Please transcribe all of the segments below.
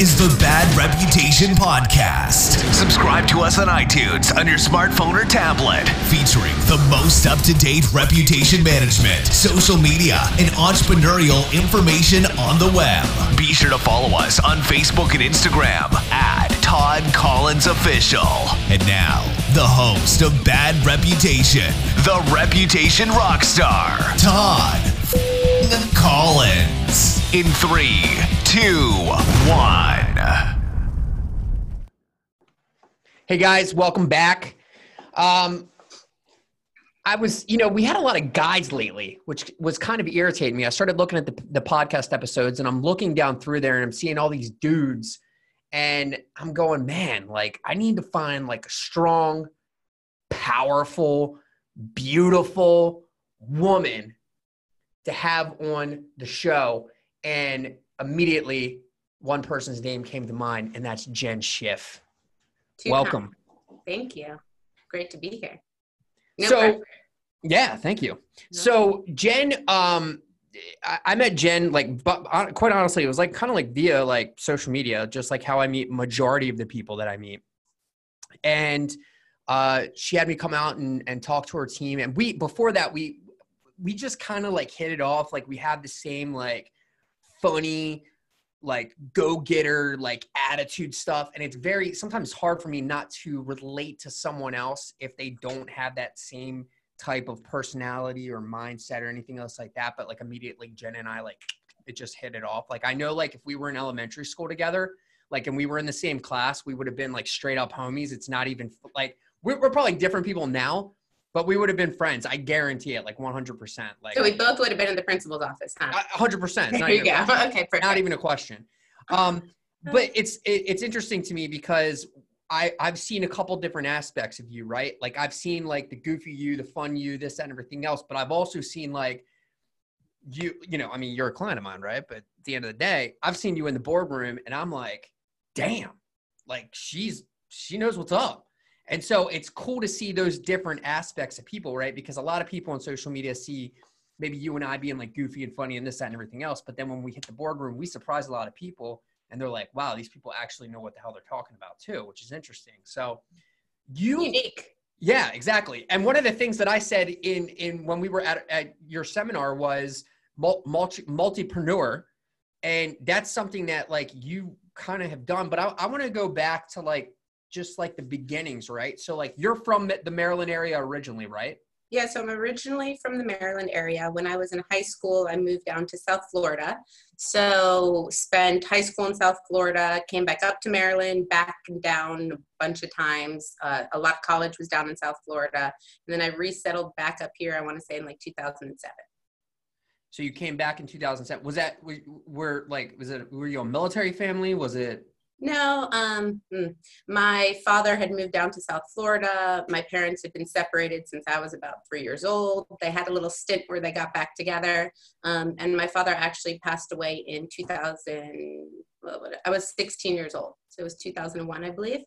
Is the Bad Reputation Podcast. Subscribe to us on iTunes on your smartphone or tablet, featuring the most up to date reputation management, social media, and entrepreneurial information on the web. Be sure to follow us on Facebook and Instagram at Todd Collins Official. And now, the host of Bad Reputation, the Reputation Rockstar, Todd Collins. In three, two, one. Hey guys, welcome back. Um, I was, you know, we had a lot of guys lately, which was kind of irritating me. I started looking at the, the podcast episodes and I'm looking down through there and I'm seeing all these dudes and I'm going, man, like I need to find like a strong, powerful, beautiful woman to have on the show. And immediately one person's name came to mind, and that's Jen Schiff. Two Welcome. times. Thank you. Great to be here. No so, pressure. yeah, thank you. No. So, Jen, um, I, I met Jen like, but hon- quite honestly, it was like kind of like via like social media, just like how I meet majority of the people that I meet. And uh, she had me come out and, and talk to her team. And we before that, we we just kind of like hit it off. Like we had the same like funny, like go getter, like attitude stuff. And it's very sometimes hard for me not to relate to someone else if they don't have that same type of personality or mindset or anything else like that. But like immediately Jen and I like it just hit it off. Like I know like if we were in elementary school together, like and we were in the same class, we would have been like straight up homies. It's not even like we're, we're probably different people now, but we would have been friends. I guarantee it, like 100%. Like So we both would have been in the principal's office, huh? 100%. there not you even- go. Okay, perfect. not even a question. Um, but it's it, it's interesting to me because I I've seen a couple different aspects of you, right? Like I've seen like the goofy you, the fun you, this that, and everything else. But I've also seen like you you know I mean you're a client of mine, right? But at the end of the day, I've seen you in the boardroom, and I'm like, damn, like she's she knows what's up. And so it's cool to see those different aspects of people, right? Because a lot of people on social media see maybe you and I being like goofy and funny and this, that, and everything else. But then when we hit the boardroom, we surprise a lot of people and they're like, wow, these people actually know what the hell they're talking about too, which is interesting. So you, Unique. yeah, exactly. And one of the things that I said in, in when we were at, at your seminar was mul- multi, multipreneur. And that's something that like you kind of have done, but I, I want to go back to like, just like the beginnings, right? So like you're from the Maryland area originally, right? Yeah, so I'm originally from the Maryland area. When I was in high school, I moved down to South Florida. So spent high school in South Florida, came back up to Maryland, back and down a bunch of times. Uh, a lot of college was down in South Florida. And then I resettled back up here, I want to say in like 2007. So you came back in 2007. Was that were, were like was it were you a military family? Was it No, um, mm, my father had moved down to South Florida. My parents had been separated since I was about three years old. They had a little stint where they got back together. Um, and my father actually passed away in 2000. Well, I was 16 years old. So it was 2001, I believe.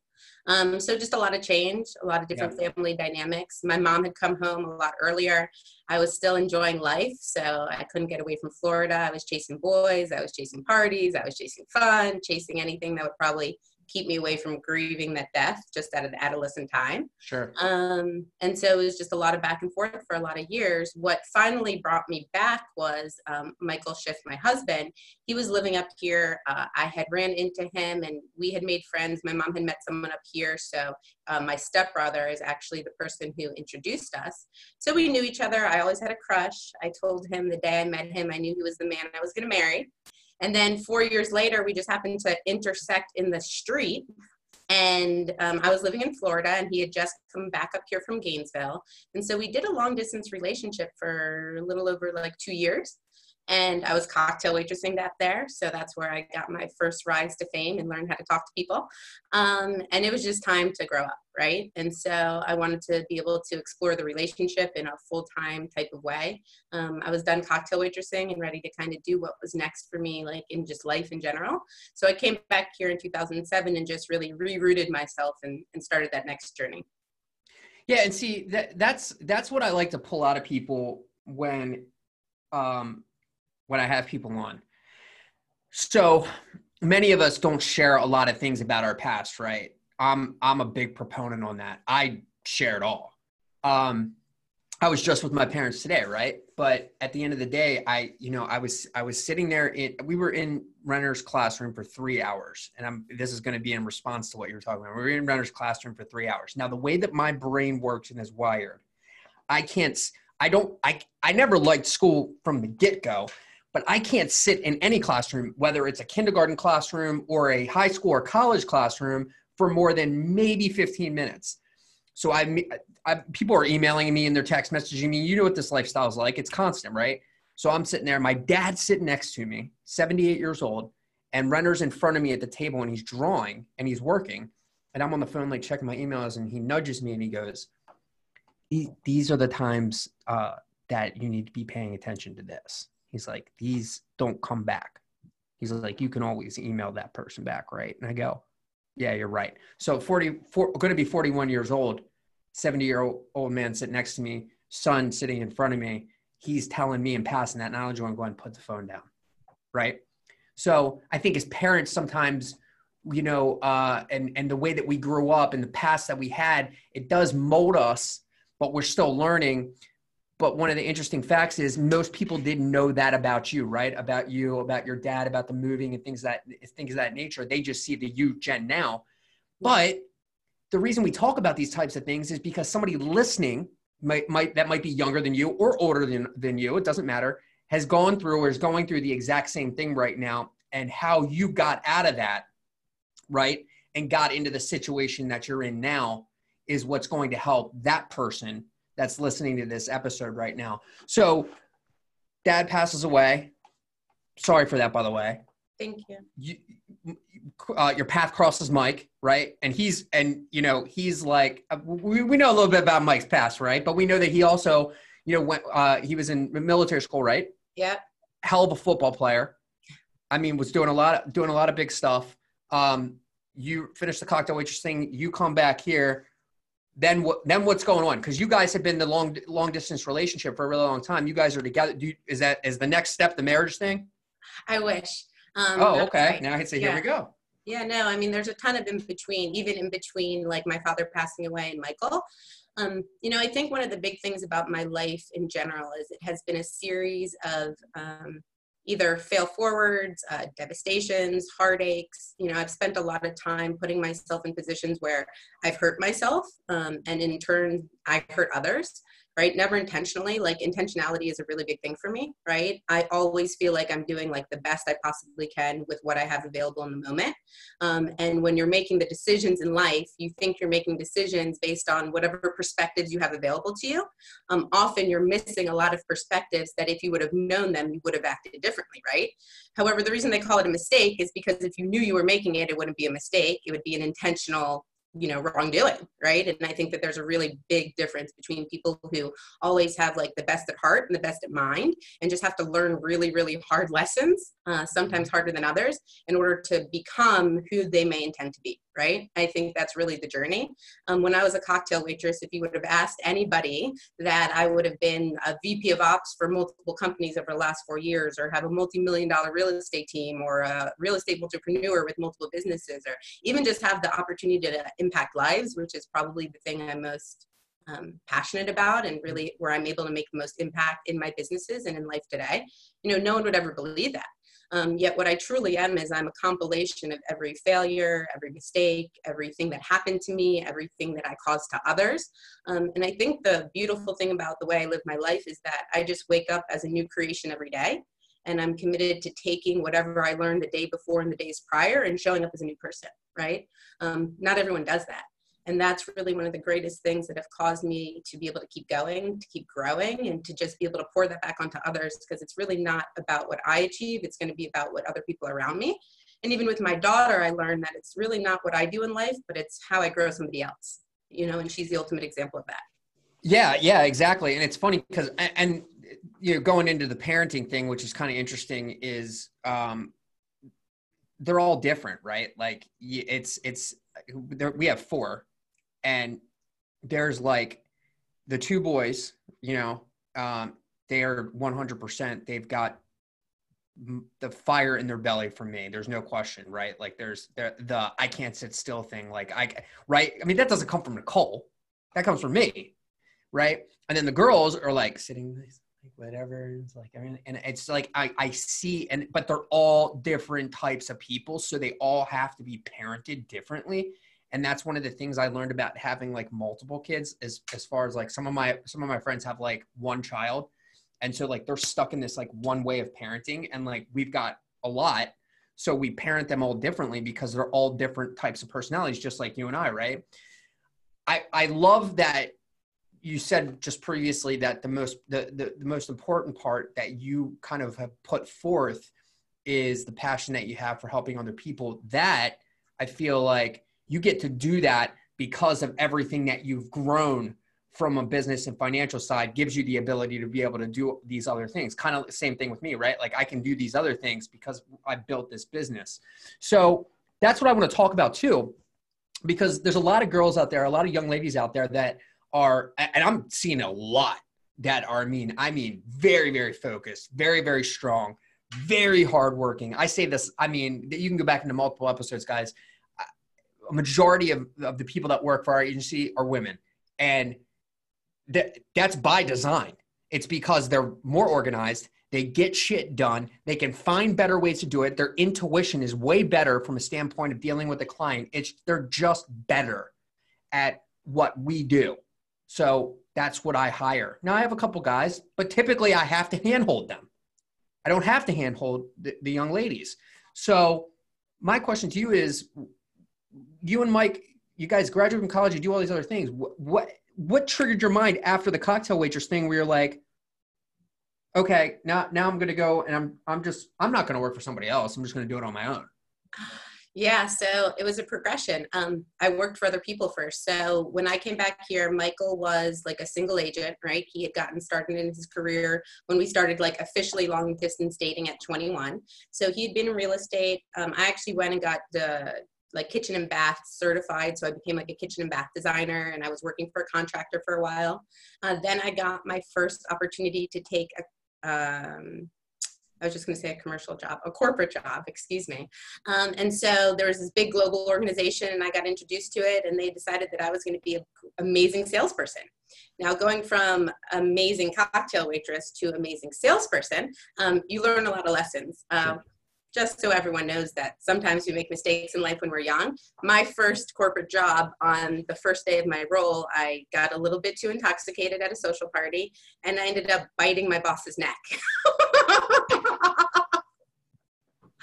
Um, so just a lot of change, a lot of different family dynamics. My mom had come home a lot earlier. I was still enjoying life, so I couldn't get away from Florida. I was chasing boys, I was chasing parties, I was chasing fun, chasing anything that would probably keep me away from grieving that death just at an adolescent time. sure? Um, and so it was just a lot of back and forth for a lot of years. What finally brought me back was um, Michael Schiff, my husband. He was living up here. Uh, I had ran into him and we had made friends. My mom had met someone up here. So uh, my stepbrother is actually the person who introduced us. So we knew each other. I always had a crush. I told him the day I met him, I knew he was the man I was going to marry. And then four years later, we just happened to intersect in the street. And um, I was living in Florida, and he had just come back up here from Gainesville. And so we did a long distance relationship for a little over like two years. And I was cocktail waitressing that there. So that's where I got my first rise to fame and learned how to talk to people. Um, and it was just time to grow up, right? And so I wanted to be able to explore the relationship in a full time type of way. Um, I was done cocktail waitressing and ready to kind of do what was next for me, like in just life in general. So I came back here in 2007 and just really rerouted myself and, and started that next journey. Yeah, and see that that's that's what I like to pull out of people when um when I have people on. So many of us don't share a lot of things about our past, right? I'm I'm a big proponent on that. I share it all. Um, I was just with my parents today, right? But at the end of the day, I, you know, I was I was sitting there in we were in Renner's classroom for three hours. And I'm this is going to be in response to what you were talking about. We were in Renner's classroom for three hours. Now the way that my brain works and is wired, I can't I don't I I never liked school from the get-go, but I can't sit in any classroom, whether it's a kindergarten classroom or a high school or college classroom, for more than maybe 15 minutes. So I, I, people are emailing me and they're text messaging me. You know what this lifestyle is like. It's constant, right? So I'm sitting there. My dad's sitting next to me, 78 years old, and Renner's in front of me at the table and he's drawing and he's working. And I'm on the phone, like checking my emails, and he nudges me and he goes, These are the times uh, that you need to be paying attention to this. He's like, These don't come back. He's like, You can always email that person back, right? And I go, yeah, you're right. So 40, going to be 41 years old, 70 year old man sitting next to me, son sitting in front of me. He's telling me and passing that knowledge on, going, put the phone down. Right. So I think as parents, sometimes, you know, uh, and, and the way that we grew up and the past that we had, it does mold us, but we're still learning but one of the interesting facts is most people didn't know that about you right? About you about your dad about the moving and things that things of that nature. They just see the you jen now. But the reason we talk about these types of things is because somebody listening might, might that might be younger than you or older than, than you it doesn't matter has gone through or is going through the exact same thing right now and how you got out of that right and got into the situation that you're in now is what's going to help that person that's listening to this episode right now. So, dad passes away. Sorry for that, by the way. Thank you. you uh, your path crosses Mike, right? And he's and you know he's like uh, we, we know a little bit about Mike's past, right? But we know that he also you know went uh, he was in military school, right? Yeah. Hell of a football player. I mean, was doing a lot of doing a lot of big stuff. Um, you finish the cocktail waitress thing. You come back here then what then what's going on? Because you guys have been the long long distance relationship for a really long time. You guys are together. Do you, is that is the next step the marriage thing? I wish. Um, oh okay. right. now i can say yeah. here we go. Yeah no i mean there's a ton of in between even in between like my father passing away and michael. Um, you know i think one of the big things about my life in general is it has been a series of um, either fail forwards, uh, devastations, heartaches. You know, I've spent a lot of time putting myself in positions where I've hurt myself, um, and in turn, I hurt others right? Never intentionally. Like intentionality is a really big thing for me, right? I always feel like I'm doing like the best I possibly can with what I have available in the moment. Um, and when you're making the decisions in life, you think you're making decisions based on whatever perspectives you have available to you. Um, often you're missing a lot of perspectives that if you would have known them, you would have acted differently, right? However, the reason they call it a mistake is because if you knew you were making it, it wouldn't be a mistake. It would be an intentional you know wrongdoing right? And i think that there's a really big difference between people who always have like the best at heart and the best at mind and just have to learn really really hard lessons uh, sometimes harder than others in order to become who they may intend to be right i think that's really the journey um, when i was a cocktail waitress if you would have asked anybody that i would have been a vp of ops for multiple companies over the last four years or have a multi-million dollar real estate team or a real estate entrepreneur with multiple businesses or even just have the opportunity to impact lives, which is probably the thing I'm most um, passionate about and really where I'm able to make the most impact in my businesses and in life today. You know, no one would ever believe that. Um, yet, what I truly am is I'm a compilation of every failure, every mistake, everything that happened to me, everything that I caused to others. Um, and I think the beautiful thing about the way I live my life is that I just wake up as a new creation every day. And I'm committed to taking whatever I learned the day before and the days prior and showing up as a new person right? Um, not everyone does that. And that's really one of the greatest things that have caused me to be able to keep going, to keep growing, and to just be able to pour that back onto others because it's really not about what I achieve, it's going to be about what other people around me. And even with my daughter, I learned that it's really not what I do in life, but it's how I grow somebody else, you know, and she's the ultimate example of that. Yeah, yeah, exactly. And it's funny because, and, you know, going into the parenting thing, which is kind of interesting, is um, they're all different, right? Like it's it's we have four, and there's like the two boys, you know, um, they are 100%. They've got the fire in their belly for me. There's no question, right? Like there's the, I can't sit still thing. Like I, right? I mean, that doesn't come from Nicole. That comes from me, right? And then the girls are like sitting like whatever. It's like, I mean, and it's like I, I see, and but they're all different types of people, so they all have to be parented differently. And that's one of the things I learned about having like multiple kids, as as far as like some of my some of my friends have like one child and so like they're stuck in this like one way of parenting and like we've got a lot so we parent them all differently because they're all different types of personalities just like you and i right? I i love that you said just previously that the most the, the, the most important part that you kind of have put forth is the passion that you have for helping other people that i feel like you get to do that because of everything that you've grown from a business and financial side gives you the ability to be able to do these other things. Kind of the same thing with me, right? Like I can do these other things because I built this business. So that's what I want to talk about too, because there's a lot of girls out there, a lot of young ladies out there that are, and I'm seeing a lot that are, I mean, I mean, very, very focused, very, very strong, very hardworking. I say this, I mean, you can go back into multiple episodes, guys. A majority of, of the people that work for our agency are women. And that that's by design. It's because they're more organized. They get shit done. They can find better ways to do it. Their intuition is way better from a standpoint of dealing with the client. It's they're just better at what we do. So that's what I hire. Now I have a couple guys, but typically I have to handhold them. I don't have to handhold the, the young ladies. So my question to you is, you and Mike, you guys graduate from college, you do all these other things. What, what what triggered your mind after the cocktail waitress thing where you're like okay now now i'm going to go and i'm i'm just i'm not going to work for somebody else. I'm just going to do it on my own. Yeah so it was a progression. Um, i worked for other people first. So when i came back here michael was like a single agent right? He had gotten started in his career when we started like officially long distance dating at 21 so he had been in real estate. Um, i actually went and got the like kitchen and bath certified. So I became like a kitchen and bath designer and I was working for a contractor for a while. Uh, then I got my first opportunity to take a, um, I was just going to say a commercial job, a corporate job, excuse me. Um, and so there was this big global organization, and I got introduced to it, and they decided that I was going to be an amazing salesperson. Now, going from amazing cocktail waitress to amazing salesperson, um, you learn a lot of lessons. Um, just so everyone knows that sometimes we make mistakes in life when we're young. My first corporate job on the first day of my role, I got a little bit too intoxicated at a social party and I ended up biting my boss's neck.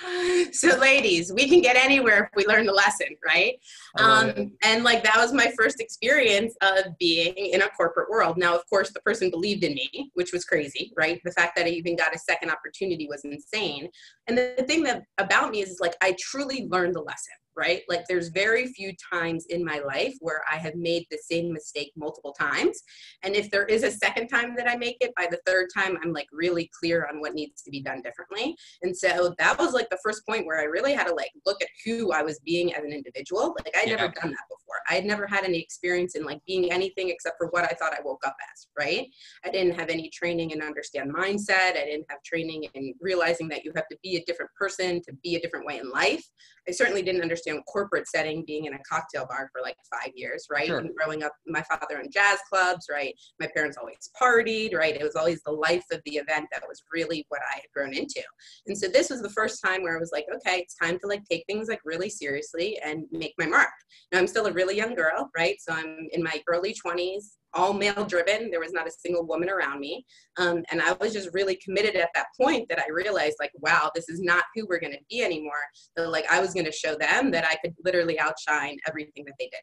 so ladies we can get anywhere if we learn the lesson right? Um, and like that was my first experience of being in a corporate world. Now of course the person believed in me which was crazy right? The fact that i even got a second opportunity was insane. And the, thing that about me is, is like i truly learned the lesson right? Like there's very few times in my life where I have made the same mistake multiple times. And if there is a second time that I make it, by the third time, I'm like really clear on what needs to be done differently. And so that was like the first point where I really had to like look at who I was being as an individual. Like I'd yeah. never done that before. I had never had any experience in like being anything except for what I thought I woke up as, right? I didn't have any training in understand mindset. I didn't have training in realizing that you have to be a different person to be a different way in life. I certainly didn't understand corporate setting, being in a cocktail bar for like five years, right? Sure. And growing up, my father in jazz clubs, right? My parents always partied, right? It was always the life of the event that was really what I had grown into. And so this was the first time where I was like, okay, it's time to like take things like really seriously and make my mark. Now I'm still a really young girl, right? So I'm in my early 20s, all male driven. There was not a single woman around me. Um, and I was just really committed at that point that I realized, like, wow, this is not who we're going to be anymore. Like, I was going to show them that I could literally outshine everything that they did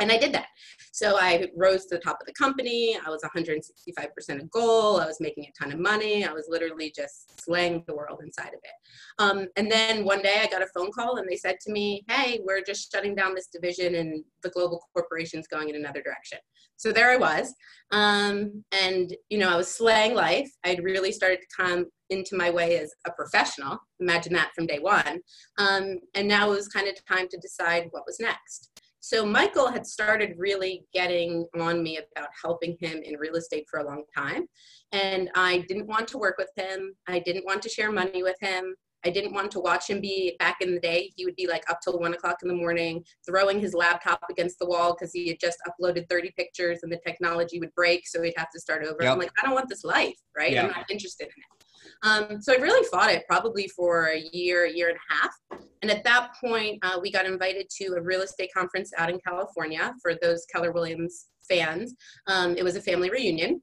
and I did that. So I rose to the top of the company. I was 165% of goal. I was making a ton of money. I was literally just slaying the world inside of it. Um, and then one day I got a phone call and they said to me, Hey, we're just shutting down this division and the global corporation's going in another direction. So there I was. Um, and, you know, I was slaying life. I'd really started to come into my way as a professional. Imagine that from day one. Um, and now it was kind of time to decide what was next So Michael had started really getting on me about helping him in real estate for a long time. And I didn't want to work with him. I didn't want to share money with him. I didn't want to watch him be back in the day. He would be like up till one o'clock in the morning, throwing his laptop against the wall because he had just uploaded 30 pictures and the technology would break. So he'd have to start over. Yep. I'm like, I don't want this life, right? I'm not interested in it. Um, so I really fought it probably for a year, year and a half. And at that point, uh, we got invited to a real estate conference out in California for those Keller Williams fans. Um, it was a family reunion.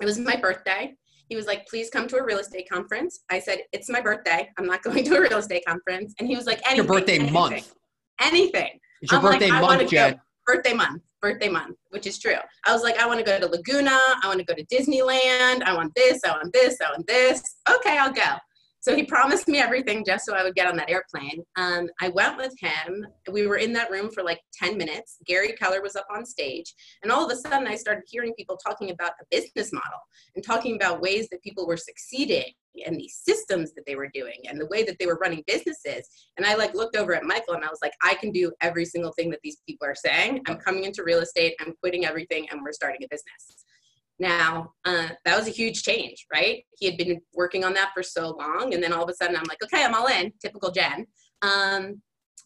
It was my birthday. He was like, please come to a real estate conference. I said, it's my birthday. I'm not going to a real estate conference. And he was like, anything. Your birthday anything, month. Anything. It's your I'm birthday like, month, Jen. Birthday month birthday month, which is true. I was like, I want to go to Laguna. I want to go to Disneyland. I want this. I want this. I want this. Okay, I'll go. So he promised me everything just so I would get on that airplane. Um, I went with him. We were in that room for like 10 minutes. Gary Keller was up on stage. And all of a sudden, I started hearing people talking about a business model and talking about ways that people were succeeding and these systems that they were doing and the way that they were running businesses. And I like looked over at Michael and I was like, I can do every single thing that these people are saying. I'm coming into real estate, I'm quitting everything, and we're starting a business. Now, uh, that was a huge change, right? He had been working on that for so long. And then all of a sudden, I'm like, okay, I'm all in, typical Jen. Um,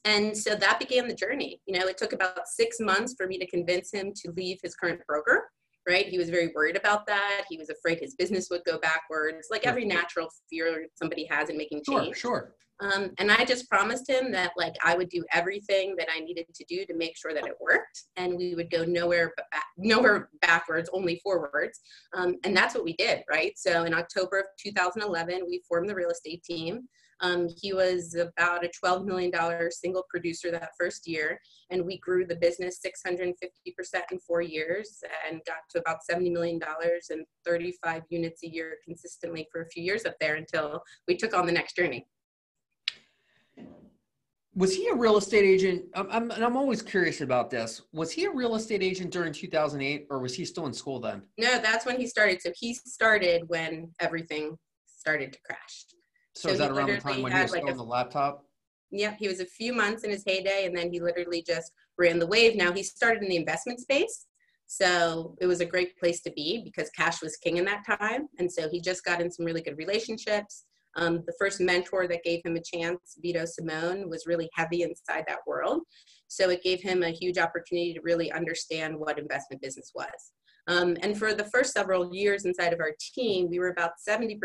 and so that began the journey. You know, it took about six months for me to convince him to leave his current broker right? He was very worried about that. He was afraid his business would go backwards, like every natural fear somebody has in making change. Sure, sure. Um, and I just promised him that like I would do everything that I needed to do to make sure that it worked, and we would go nowhere, back, nowhere backwards, only forwards. Um, and that's what we did, right? So in October of 2011, we formed the real estate team. Um, he was about a $12 million single producer that first year, and we grew the business 650% in four years and got to about $70 million and 35 units a year consistently for a few years up there until we took on the next journey. Was he a real estate agent? I'm, I'm, and I'm always curious about this. Was he a real estate agent during 2008 or was he still in school then? No, that's when he started. So he started when everything started to crash. So, so is that around the time when he was like on the laptop? Yep, he was a few months in his heyday, and then he literally just ran the wave. Now he started in the investment space, so it was a great place to be because cash was king in that time, and so he just got in some really good relationships. Um, the first mentor that gave him a chance, Vito Simone, was really heavy inside that world. So it gave him a huge opportunity to really understand what investment business was. Um, and for the first several years inside of our team, we were about 70%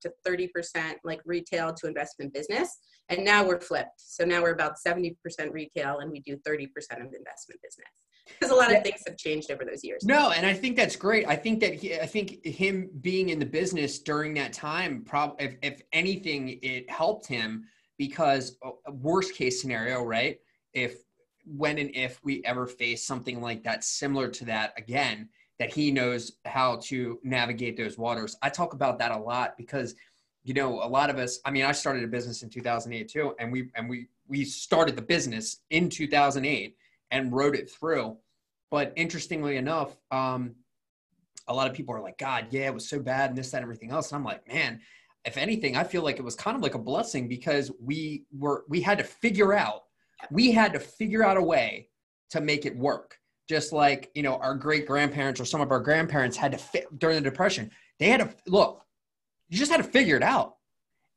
to 30% like retail to investment business. And now we're flipped. So now we're about 70% retail and we do 30% of investment business. Because a lot of things have changed over those years. No, and I think that's great. I think that he, I think him being in the business during that time, if, if anything, it helped him because uh, worst case scenario, right? If when and if we ever face something like that, similar to that again, that he knows how to navigate those waters. I talk about that a lot because you know a lot of us I mean I started a business in 2008 too and we and we we started the business in 2008 and wrote it through. But interestingly enough, um, a lot of people are like, God, yeah, it was so bad and this, that, and everything else. And I'm like, man, if anything, I feel like it was kind of like a blessing because we were we had to figure out we had to figure out a way to make it work just like you know our great grandparents or some of our grandparents had to fit during the depression they had to look you just had to figure it out.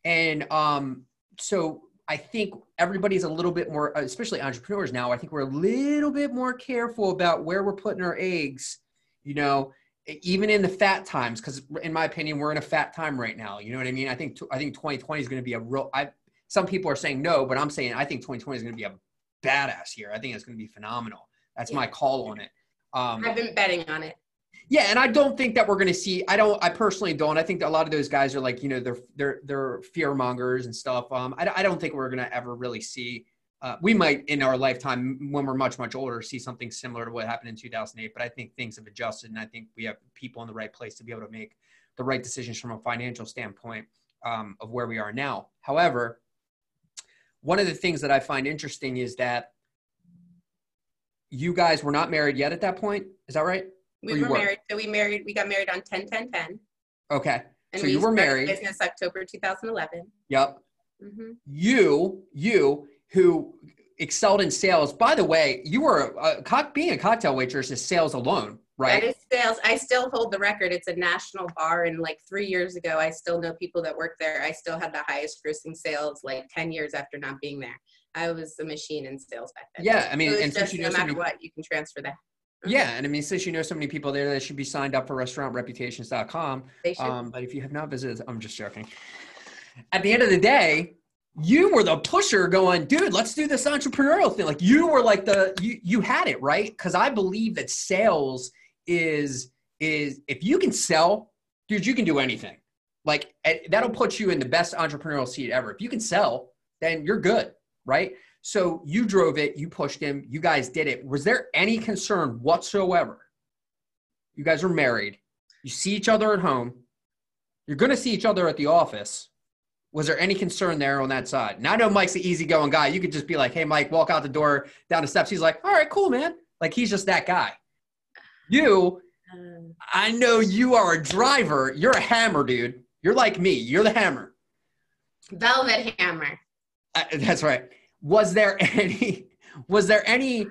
And um, so i think everybody's a little bit more especially entrepreneurs now i think we're a little bit more careful about where we're putting our eggs you know even in the fat times because in my opinion we're in a fat time right now you know what i mean? I think i think 2020 is going to be a real i some people are saying no but i'm saying i think 2020 is going to be a badass year i think it's going to be phenomenal that's yeah. my call on it. Um, I've been betting on it. Yeah, and I don't think that we're going to see. I don't. I personally don't. I think a lot of those guys are like you know they're they're they're fear mongers and stuff. Um, I, I don't think we're going to ever really see. Uh, we might in our lifetime when we're much much older see something similar to what happened in 2008. But I think things have adjusted, and I think we have people in the right place to be able to make the right decisions from a financial standpoint um, of where we are now. However, one of the things that I find interesting is that you guys were not married yet at that point. Is that right? We were, were, married. So we married. We got married on 10 10 10. Okay. And so we you were married. Business October 2011. Yep. Mm-hmm. You, you who excelled in sales. By the way, you were uh, co- being a cocktail waitress is sales alone, right? That is sales. I still hold the record. It's a national bar, and like three years ago, I still know people that work there. I still had the highest grossing sales, like ten years after not being there. I was a machine in sales back then. Yeah, I mean, So and since you no know so matter what, you can transfer that. Yeah, and I mean, since you know so many people there, they should be signed up for restaurantreputations.com. They should. Um, but if you have not visited, I'm just joking. At the end of the day, you were the pusher going, dude, let's do this entrepreneurial thing. Like you were like the you you had it, right? Because I believe that sales is is if you can sell, dude, you can do anything. Like eh, that'll put you in the best entrepreneurial seat ever. If you can sell, then you're good, right? So you drove it, you pushed him, you guys did it. Was there any concern whatsoever? You guys are married. You see each other at home. You're going to see each other at the office. Was there any concern there on that side? Now I know Mike's the easygoing guy. You could just be like, "Hey, Mike, walk out the door, down the steps." He's like, "All right, cool, man." Like he's just that guy. You, Um, I know you are a driver. You're a hammer, dude. You're like me. You're the hammer. Velvet Hammer. Uh, that's right. Was there any? Was there any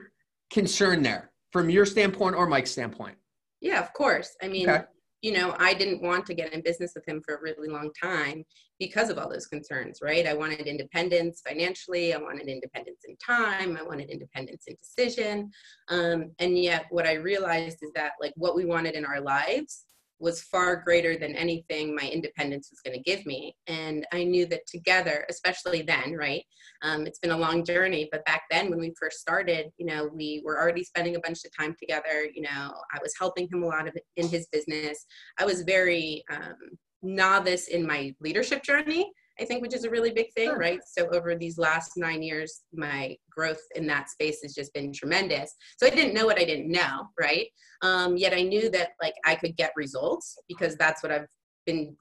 concern there from your standpoint or Mike's standpoint? Yeah, of course. I mean, Okay. you know, I didn't want to get in business with him for a really long time because of all those concerns, right? I wanted independence financially, I wanted independence in time, I wanted independence in decision. Um, and yet, what I realized is that, like, what we wanted in our lives was far greater than anything my independence was going to give me. And I knew that together, especially then, right? Um, it's been a long journey, but back then when we first started, you know, we were already spending a bunch of time together. You know, I was helping him a lot of in his business. I was very um, novice in my leadership journey. I think, which is a really big thing, right? So over these last nine years, my growth in that space has just been tremendous. So I didn't know what I didn't know, right? Um, yet I knew that like I could get results because that's what I've been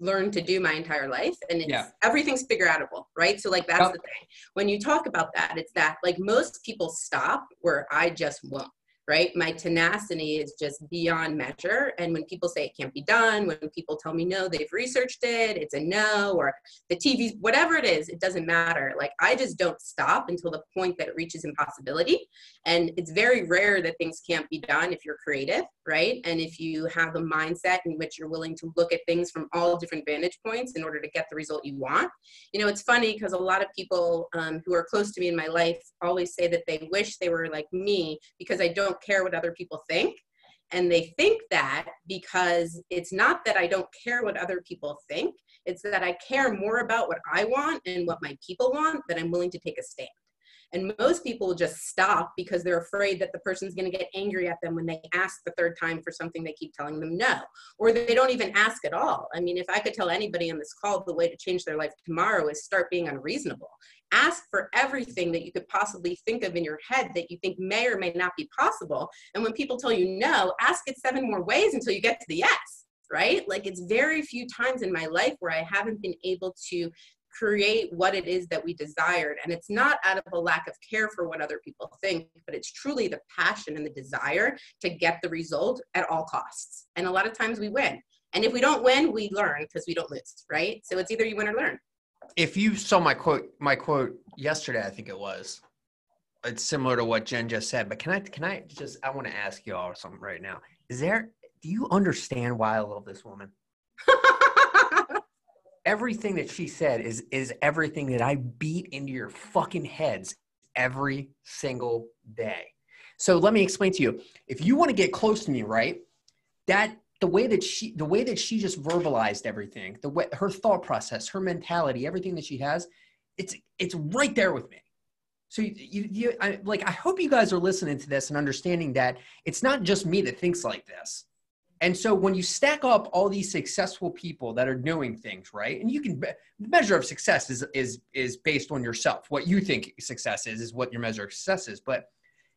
learned to do my entire life and it's Yeah. everything's figure outable right so like that's Yep. the thing when you talk about that it's that like most people stop where i just won't right? My tenacity is just beyond measure. And when people say it can't be done when people tell me no they've researched it it's a no or the tv's whatever it is it doesn't matter. Like i just don't stop until the point that it reaches impossibility. And it's very rare that things can't be done if you're creative right? And if you have a mindset in which you're willing to look at things from all different vantage points in order to get the result you want. You know it's funny because a lot of people um, who are close to me in my life always say that they wish they were like me because i don't care what other people think and they think that because it's not that i don't care what other people think it's that i care more about what i want and what my people want that i'm willing to take a stand and most people just stop because they're afraid that the person's going to get angry at them when they ask the third time for something they keep telling them no, or they don't even ask at all. I mean, if I could tell anybody on this call the way to change their life tomorrow is start being unreasonable. Ask for everything that you could possibly think of in your head that you think may or may not be possible. And when people tell you no, ask it seven more ways until you get to the yes, right? Like it's very few times in my life where I haven't been able to create what it is that we desired. And it's not out of a lack of care for what other people think, but it's truly the passion and the desire to get the result at all costs. And a lot of times we win. And if we don't win, we learn because we don't lose, right? So it's either you win or learn. If you saw my quote my quote yesterday i think it was it's similar to what jen just said but can i can i just i want to ask you all something right now. Is there do you understand why i love this woman? Everything that she said is is everything that i beat into your fucking heads every single day. So let me explain to you. If you want to get close to me right that the way that she the way that she just verbalized everything the way her thought process her mentality everything that she has it's it's right there with me. So you, you, you I, like i hope you guys are listening to this and understanding that it's not just me that thinks like this. And so when you stack up all these successful people that are doing things right and you can the measure of success is is is based on yourself. What you think success is is what your measure of success is. But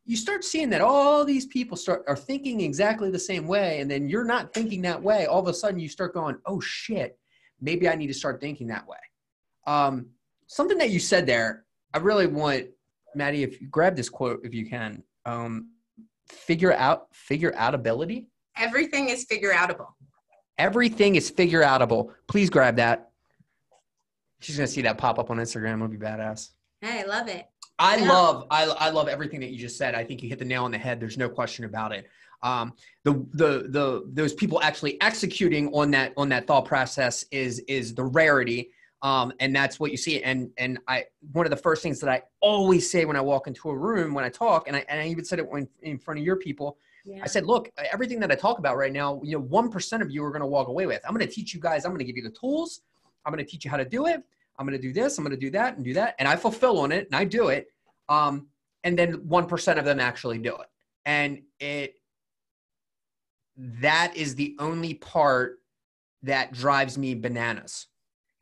you start seeing that all these people start are thinking exactly the same way and then you're not thinking that way all of a sudden you start going oh shit maybe i need to start thinking that way. Um, something that you said there i really want maddie if you grab this quote if you can um, figure out figure out ability Everything is figure outable. everything is figure outable. Please grab that. She's gonna see that pop up on instagram. It'll be badass. Hey, I love it. I Yeah. love I, I love everything that you just said. I think you hit the nail on the head. There's no question about it. Um, the the the those people actually executing on that on that thought process is is the rarity. Um, and that's what you see. And and I one of the first things that I always say when I walk into a room when I talk, and I and I even said it when in front of your people. Yeah. I said, look, everything that I talk about right now, you know, one percent of you are going to walk away with. I'm going to teach you guys. I'm going to give you the tools. I'm going to teach you how to do it. I'm going to do this. I'm going to do that and do that, and I fulfill on it and I do it. Um, and then one percent of them actually do it, and it that is the only part that drives me bananas.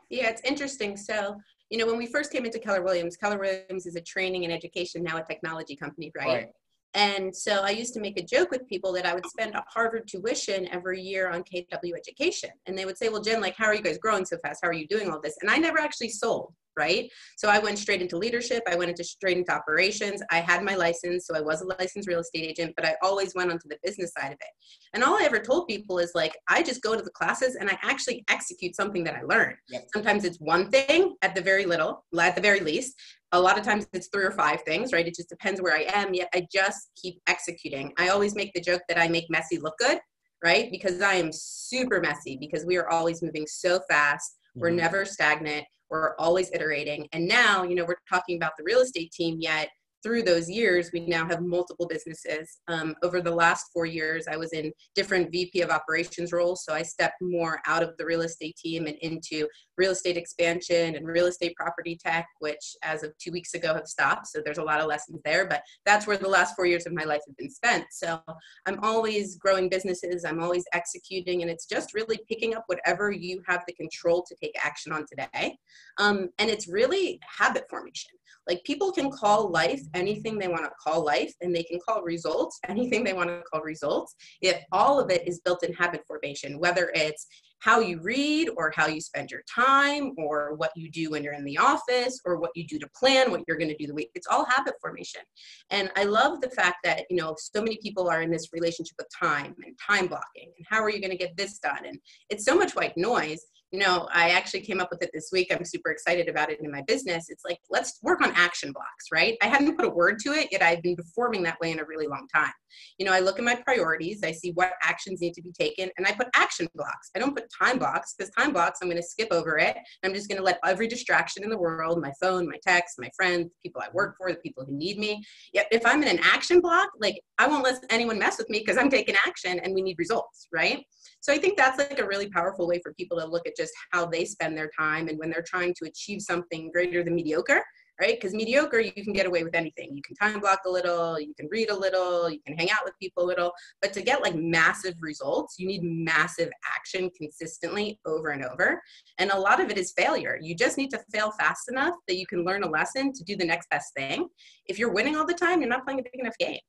Yeah, it's interesting. So, you know, when we first came into Keller Williams, Keller Williams is a training and education, now a technology company, right? Right. And so I used to make a joke with people that I would spend a Harvard tuition every year on KW education. And they would say, Well, Jen, like, how are you guys growing so fast? How are you doing all this? And I never actually sold, right? So I went straight into leadership. I went into straight into operations. I had my license, so I was a licensed real estate agent, but I always went onto the business side of it. And all I ever told people is like, I just go to the classes and I actually execute something that I learned. Yep. Sometimes it's one thing at the very little, at the very least. A lot of times it's three or five things, right? It just depends where I am. Yet I just keep executing. I always make the joke that I make messy look good, right? Because I am super messy because we are always moving so fast. We're Mhm. never stagnant. We're always iterating. And now, you know, we're talking about the real estate team, yet through those years, we now have multiple businesses. Um, over the last four years, I was in different VP of operations roles. So I stepped more out of the real estate team and into real estate expansion and real estate property tech, which as of two weeks ago have stopped. So there's a lot of lessons there, but that's where the last four years of my life have been spent. So I'm always growing businesses, I'm always executing, and it's just really picking up whatever you have the control to take action on today. Um, and it's really habit formation. Like people can call life anything they want to call life, and they can call results anything they want to call results. If all of it is built in habit formation, whether it's how you read or how you spend your time or what you do when you're in the office or what you do to plan what you're going to do the week. It's all habit formation. And i love the fact that you know so many people are in this relationship with time and time blocking and how are you going to get this done? And it's so much white noise know i actually came up with it this week. I'm super excited about it in my business. It's like let's work on action blocks right? I hadn't put a word to it yet i've been performing that way in a really long time. You know i look at my priorities i see what actions need to be taken and i put action blocks. I don't put time blocks because time blocks i'm going to skip over it. I'm just going to let every distraction in the world my phone my text my friends people i work for the people who need me. Yet if i'm in an action block like i won't let anyone mess with me because i'm taking action and we need results right so I think that's like a really powerful way for people to look at just how they spend their time and when they're trying to achieve something greater than mediocre, right? Because mediocre, you can get away with anything. You can time block a little, you can read a little, you can hang out with people a little. But to get like massive results, you need massive action consistently over and over. And a lot of it is failure. You just need to fail fast enough that you can learn a lesson to do the next best thing. If you're winning all the time, you're not playing a big enough game.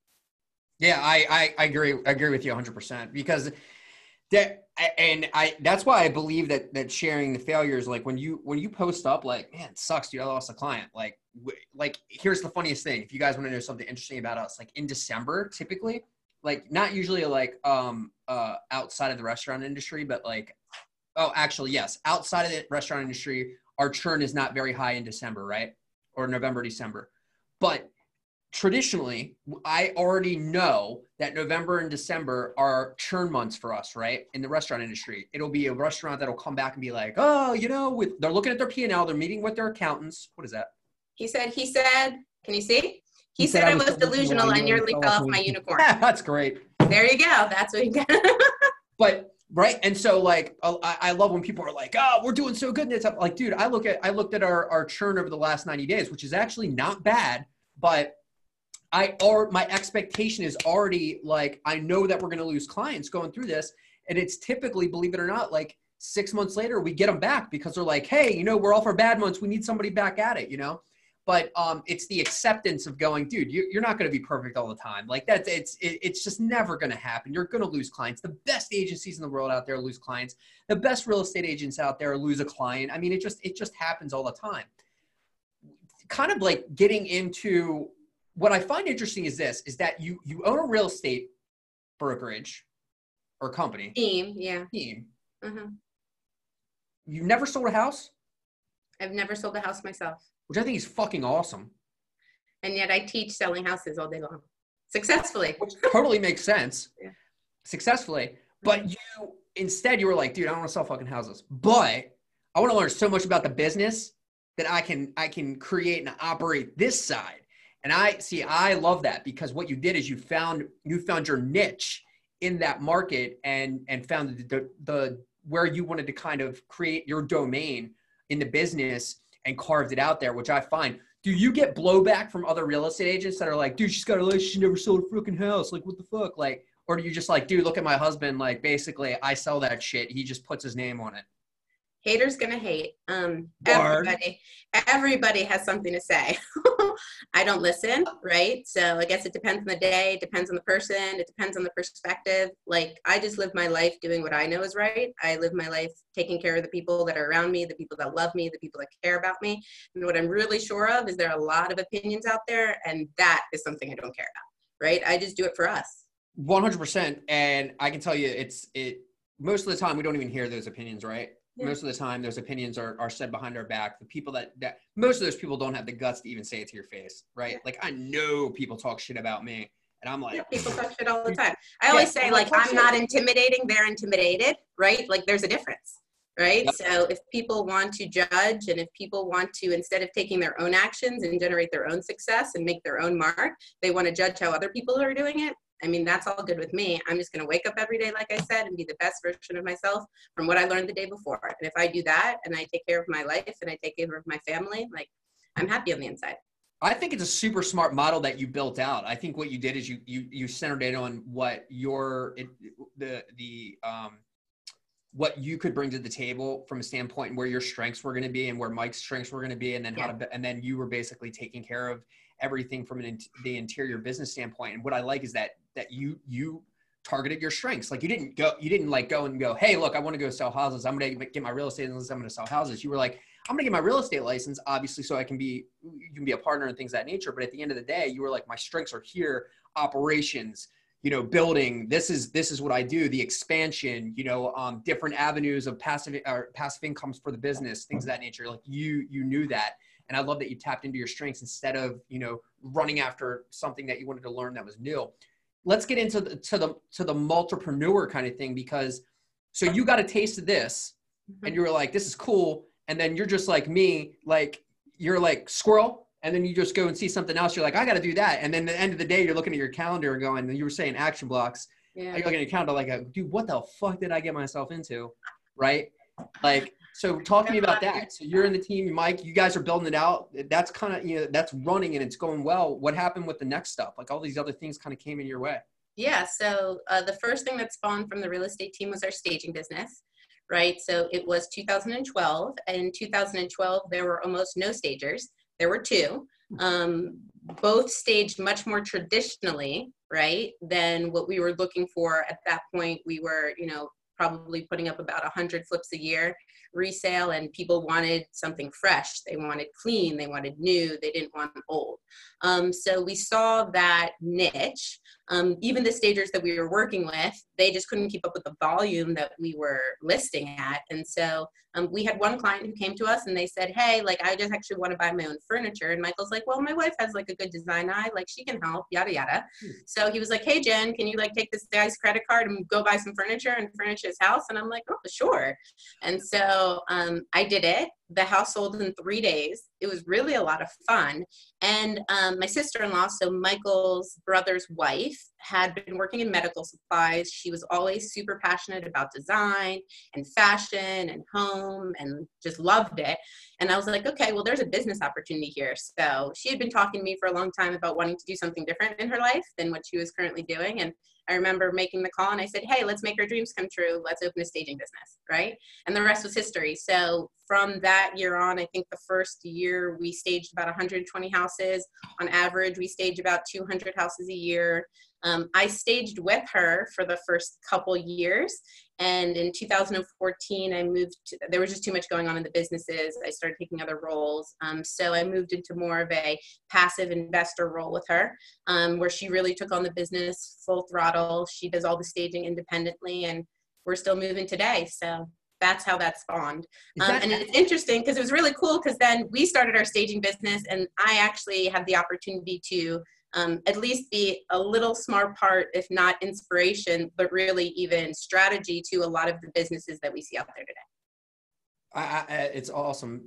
Yeah, I, I, I agree. I agree with you 100% because that and I that's why I believe that that sharing the failures like when you when you post up like man sucks dude I lost a client like w- like here's the funniest thing. If you guys want to know something interesting about us like in December typically like not usually like um uh outside of the restaurant industry but like oh actually yes outside of the restaurant industry our churn is not very high in December right? Or November December. But traditionally, I already know that November and December are churn months for us, right? In the restaurant industry, it'll be a restaurant that'll come back and be like, oh, you know, with they're looking at their P and L, they're meeting with their accountants. What is that? He said, he said, can you see? He, He said, I was delusional. I nearly fell off my unicorn. That's great. there you go. That's what he got. But right, and so like I, I love when people are like, oh, we're doing so good, and it's like, dude, I look at I looked at our our churn over the last ninety days, which is actually not bad, but I or my expectation is already like I know that we're going to lose clients going through this, and it's typically, believe it or not, like six months later we get them back because they're like, hey, you know, we're all for bad months, we need somebody back at it, you know. But um, it's the acceptance of going, dude. You, you're not going to be perfect all the time. Like that's it's it, it's just never going to happen. You're going to lose clients. The best agencies in the world out there lose clients. The best real estate agents out there lose a client. I mean, it just it just happens all the time. Kind of like getting into what I find interesting is this: is that you you own a real estate brokerage or company Team, yeah. team. uh You never sold a house, I've never sold a house myself. which I think is fucking awesome. And yet I teach selling houses all day long successfully. Which totally makes sense. Yeah. Successfully. But you instead you were like, dude, I don't want to sell fucking houses. But I want to learn so much about the business that I can I can create and operate this side. And I see I love that because what you did is you found you found your niche in that market and and found the, the, where you wanted to kind of create your domain in the business and carved it out there, which I find. Do you get blowback from other real estate agents that are like, dude, she's got a license, she never sold a freaking house. Like, what the fuck? Like, or do you just like, dude, look at my husband. Like, basically, I sell that shit. He just puts his name on it haters gonna hate. Um everybody everybody has something to say. I don't listen right? So i guess it depends on the day it depends on the person it depends on the perspective. Like i just live my life doing what i know is right. I live my life taking care of the people that are around me the people that love me the people that care about me. And what i'm really sure of is there are a lot of opinions out there and that is something i don't care about right? I just do it for us. 100% and i can tell you it's it most of the time we don't even hear those opinions right yeah. most of the time those opinions are, are said behind our back the people that, that most of those people don't have the guts to even say it to your face right yeah. like i know people talk shit about me and i'm like yeah, people talk shit all the time i always say like i'm not intimidating they're intimidated right like there's a difference right yep. so if people want to judge and if people want to instead of taking their own actions and generate their own success and make their own mark they want to judge how other people are doing it I mean, that's all good with me. I'm just going to wake up every day, like I said, and be the best version of myself from what I learned the day before. And if I do that and I take care of my life and I take care of my family, like I'm happy on the inside. I think it's a super smart model that you built out. I think what you did is you you you centered it on what your it, the the um what you could bring to the table from a standpoint where your strengths were going to be and where Mike's strengths were going to be, and then yeah. how to and then you were basically taking care of everything from an, the interior business standpoint. And what I like is that that you you targeted your strengths. Like you didn't go, you didn't like go and go, hey, look, I want to go sell houses. I'm gonna get my real estate license. I'm gonna sell houses. You were like, I'm gonna get my real estate license, obviously, so I can be you can be a partner and things that nature. But at the end of the day, you were like, my strengths are here, operations, you know, building. This is this is what I do. The expansion, you know, um, different avenues of passive or passive incomes for the business, things of that nature. Like you you knew that. And I love that you tapped into your strengths instead of, you know, running after something that you wanted to learn that was new. Let's get into the to the to the multipreneur kind of thing because so you got a taste of this mm-hmm. and you were like this is cool. And then you're just like me like you're like squirrel. And then you just go and see something else. You're like i got to do that. And then the end of the day you're looking at your calendar and going and you were saying action blocks. Yeah. you're looking at your calendar like dude what the fuck did i get myself into? Right? Like so talk to me about that. So you're in the team, Mike. You guys are building it out. That's kind of you know that's running and it's going well. What happened with the next stuff? Like all these other things kind of came in your way. Yeah. So uh, the first thing that spawned from the real estate team was our staging business, right? So it was 2012, and in 2012 there were almost no stagers. There were two. Um, both staged much more traditionally, right, than what we were looking for at that point. We were, you know, probably putting up about 100 flips a year resale and people wanted something fresh. They wanted clean. They wanted new. They didn't want old. Um, so we saw that niche um, even the stagers that we were working with they just couldn't keep up with the volume that we were listing at. And so um, we had one client who came to us and they said hey like i just actually want to buy my own furniture. And michael's like well my wife has like a good design eye like she can help yada yada. Hmm. so he was like hey jen can you like take this guy's credit card and go buy some furniture and furnish his house? And i'm like oh sure. And so um, i did it the house sold in three days. It was really a lot of fun. And um, my sister in law, so Michael's brother's wife, had been working in medical supplies. She was always super passionate about design and fashion and home and just loved it. And I was like, okay, well, there's a business opportunity here. So she had been talking to me for a long time about wanting to do something different in her life than what she was currently doing. And I remember making the call and I said, hey, let's make our dreams come true. Let's open a staging business, right? And the rest was history. So from that year on, I think the first year we staged about 120 houses. On average, we stage about 200 houses a year. Um, I staged with her for the first couple years. And in 2014, I moved, to, there was just too much going on in the businesses. I started taking other roles. Um, so I moved into more of a passive investor role with her, um, where she really took on the business full throttle. She does all the staging independently, and we're still moving today. So that's how that spawned. Um, and it's interesting because it was really cool because then we started our staging business, and I actually had the opportunity to um, at least be a little smart part, if not inspiration, but really even strategy to a lot of the businesses that we see out there today. I, I, it's awesome.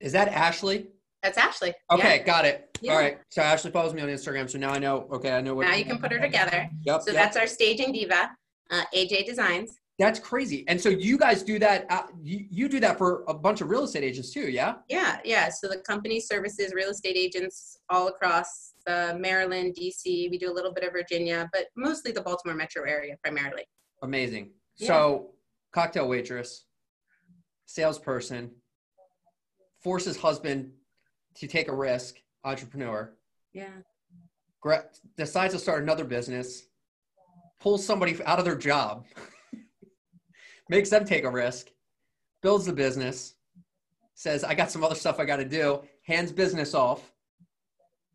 Is that Ashley? That's Ashley. Okay, Yeah. got it. Yeah. All right. So Ashley follows me on Instagram. So now I know. Okay, I know what. Now you can put her together. Yep. So yep. that's our staging diva, uh, AJ Designs. That's crazy. And so you guys do that. Uh, you, you do that for a bunch of real estate agents too, yeah? Yeah, yeah. So the company services real estate agents all across uh, Maryland, DC. We do a little bit of Virginia, but mostly the Baltimore metro area primarily. Amazing. Yeah. So, cocktail waitress, salesperson, forces husband to take a risk, entrepreneur, Yeah. gra- decides to start another business, pulls somebody out of their job, makes them take a risk, builds the business, says, "I got some other stuff I got to do," hands business off.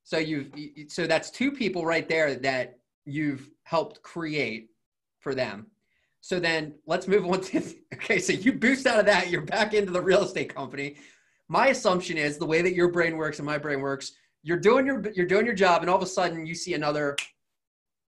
So you've so that's two people right there that you've helped create for them. So then let's move on to okay. So you boost out of that, you're back into the real estate company. My assumption is the way that your brain works and my brain works. You're doing your you're doing your job, and all of a sudden you see another.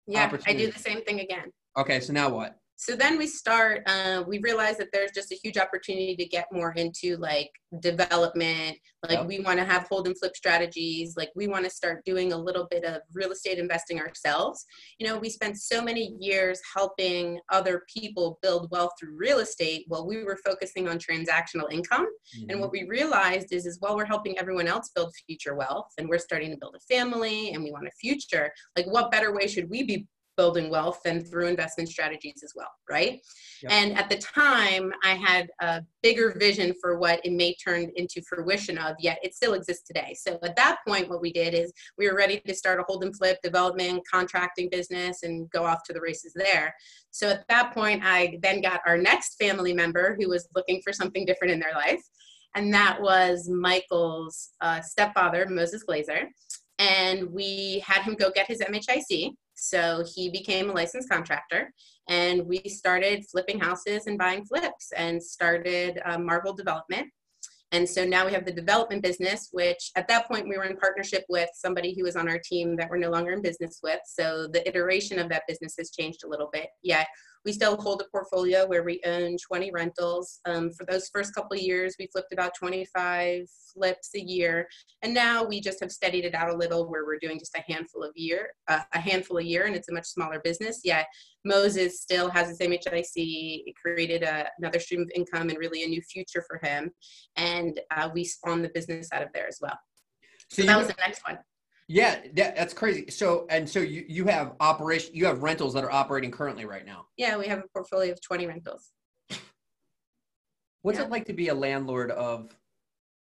Yeah, I do the same thing again. Okay, so now what? So then we start, uh, we realize that there's just a huge opportunity to get more into like development. Like Yep. we want to have hold and flip strategies. Like we want to start doing a little bit of real estate investing ourselves. You know, we spent so many years helping other people build wealth through real estate while we were focusing on transactional income. And what we realized is, is while we're helping everyone else build future wealth and we're starting to build a family and we want a future, like what better way should we be building wealth and through investment strategies as well, right? Yep. And at the time, I had a bigger vision for what it may turn into fruition of, yet it still exists today. So at that point, what we did is we were ready to start a hold and flip development, contracting business, and go off to the races there. So at that point, I then got our next family member who was looking for something different in their life. And that was Michael's uh, stepfather, Moses Glazer. And we had him go get his MHIC. So he became a licensed contractor. And we started flipping houses and buying flips and started uh, Marvel Development. And so now we have the development business, which at that point we were in partnership with somebody who was on our team that we're no longer in business with. So the iteration of that business has changed a little bit. Yet we still hold a portfolio where we own 20 rentals. Um, for those first couple of years, we flipped about 25 flips a year, and now we just have steadied it out a little, where we're doing just a handful of year, uh, a handful a year, and it's a much smaller business. Yet Moses still has his MHIC. It created a, another stream of income and really a new future for him, and uh, we spawned the business out of there as well. So So that was the next one. Yeah, that, that's crazy. So and so you you have operation you have rentals that are operating currently right now. Yeah, we have a portfolio of 20 rentals. What's Yeah. it like to be a landlord of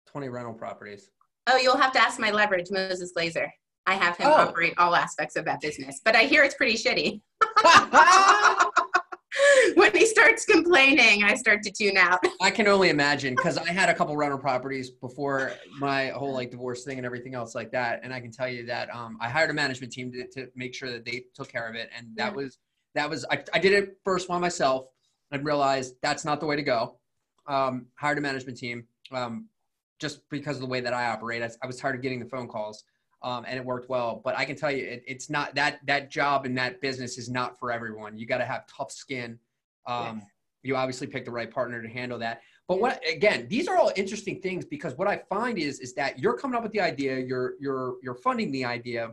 20 rental properties? Oh, you'll have to ask my leverage, Moses Glazer. I have him Oh. operate all aspects of that business, but I hear it's pretty shitty. when he starts complaining, I start to tune out. I can only imagine because I had a couple rental properties before my whole like divorce thing and everything else like that. And I can tell you that um, I hired a management team to, to make sure that they took care of it. And that Yeah. was, that was, I, I did it first one myself and realized that's not the way to go. Um, hired a management team um, just because of the way that I operate. I, I was tired of getting the phone calls. Um, and it worked well, but I can tell you, it, it's not that that job and that business is not for everyone. You got to have tough skin. Um, you obviously pick the right partner to handle that. But what again, these are all interesting things because what I find is is that you're coming up with the idea, you're you're you're funding the idea,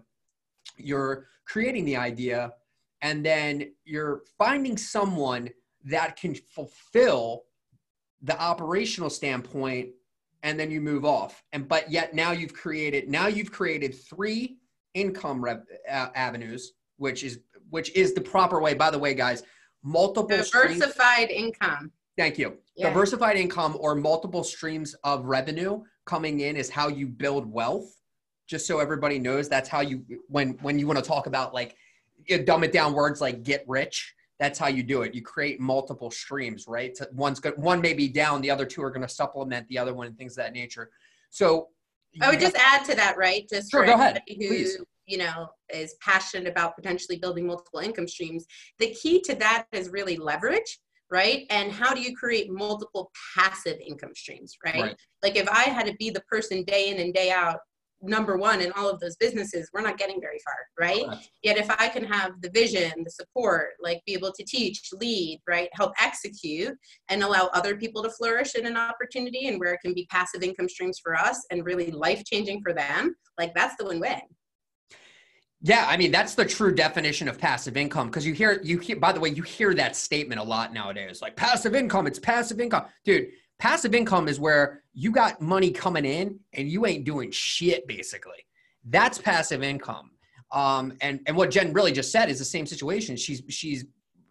you're creating the idea, and then you're finding someone that can fulfill the operational standpoint and then you move off. And but yet now you've created now you've created three income rev, uh, avenues which is which is the proper way. By the way guys multiple streams Diversified income. Thank you. Yeah. Diversified income or multiple streams of revenue coming in is how you build wealth. Just so everybody knows, that's how you when when you want to talk about like you dumb it down words like get rich. That's how you do it. You create multiple streams, right? So One's good. One may be down. The other two are going to supplement the other one and things of that nature. So I would just add to that, right? Just Sure, for go ahead, who please. You know is passionate about potentially building multiple income streams. The key to that is really leverage. right? And how do you create multiple passive income streams, right? right? Like if I had to be the person day in and day out number one in all of those businesses, we're not getting very far, right? Correct. Yet if I can have the vision, the support, like be able to teach, lead, right, help execute, and allow other people to flourish in an opportunity and where it can be passive income streams for us and really life changing for them, like that's the win win. Yeah, I mean that's the true definition of passive income because you hear you hear by the way you hear that statement a lot nowadays like passive income it's passive income. Dude, Passive income is where you got money coming in and you ain't doing shit basically. That's passive income. Um, and and what Jen really just said is the same situation. She's she's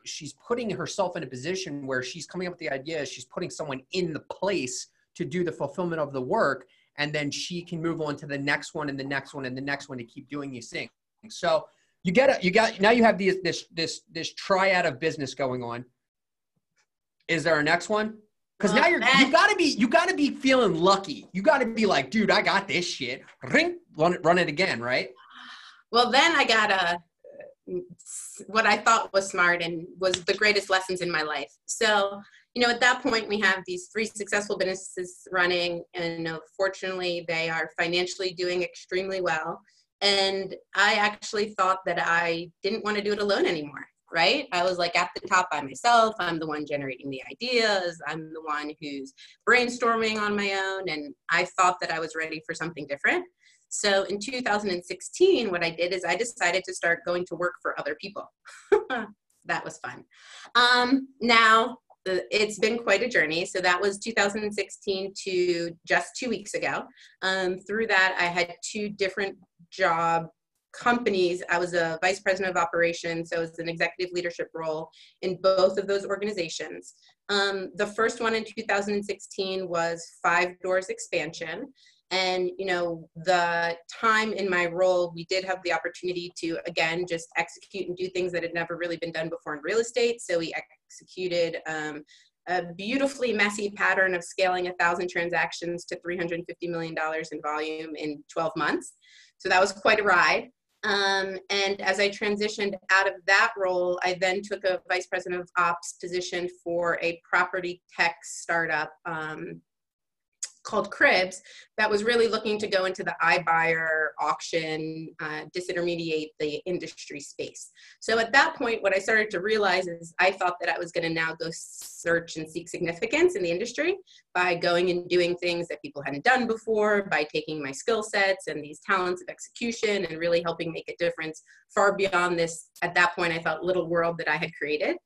she's putting herself in a position where she's coming up with the idea. She's putting someone in the place to do the fulfillment of the work, and then she can move on to the next one and the next one and the next one to keep doing these things. So you get a, you got now you have these this this this triad of business going on. Is there a next one? Because now uh, you're you gotta be you gotta be feeling lucky. You gotta be like, dude, I got this shit. Ring, run it, run it again, right? Well, then I got a what I thought was smart and was the greatest lessons in my life. So, you know, at that point, we have these three successful businesses running, and you know, fortunately, they are financially doing extremely well. And I actually thought that I didn't want to do it alone anymore right? I was like at the top by myself. I'm the one generating the ideas. I'm the one who's brainstorming on my own. And I thought that I was ready for something different. So in 2016, what I did is I decided to start going to work for other people. that was fun. Um, now, it's been quite a journey. So that was 2016 to just two weeks ago. Um, through that, I had two different job companies. I was a vice president of operations, so it was an executive leadership role in both of those organizations. Um, the first one in 2016 was Five Doors Expansion. And, you know, the time in my role, we did have the opportunity to, again, just execute and do things that had never really been done before in real estate. So we executed um, a beautifully messy pattern of scaling a thousand transactions to $350 million in volume in 12 months. So that was quite a ride. Um, and as I transitioned out of that role, I then took a vice president of ops position for a property tech startup um, called Cribs that was really looking to go into the iBuyer auction, uh, disintermediate the industry space. So at that point, what I started to realize is I thought that I was going to now go search and seek significance in the industry by going and doing things that people hadn't done before, by taking my skill sets and these talents of execution and really helping make a difference far beyond this, at that point, I felt little world that I had created.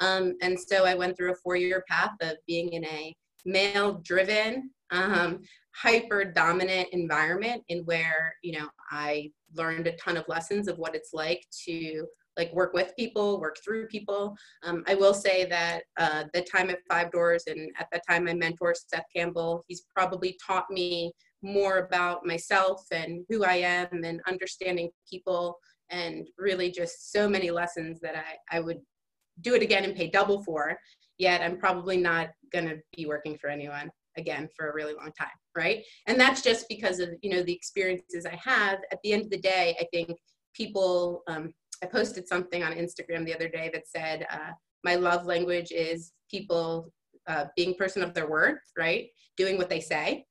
Um, and so I went through a four year path of being in a male driven um, hyper dominant environment in where you know i learned a ton of lessons of what it's like to like work with people work through people. Um, i will say that uh, the time at five doors and at that time my mentor seth campbell he's probably taught me more about myself and who i am and understanding people and really just so many lessons that i, I would do it again and pay double for yet i'm probably not going to be working for anyone again for a really long time right? And that's just because of you know the experiences i have. At the end of the day i think people um, i posted something on instagram the other day that said uh, my love language is people uh, being person of their word right? Doing what they say.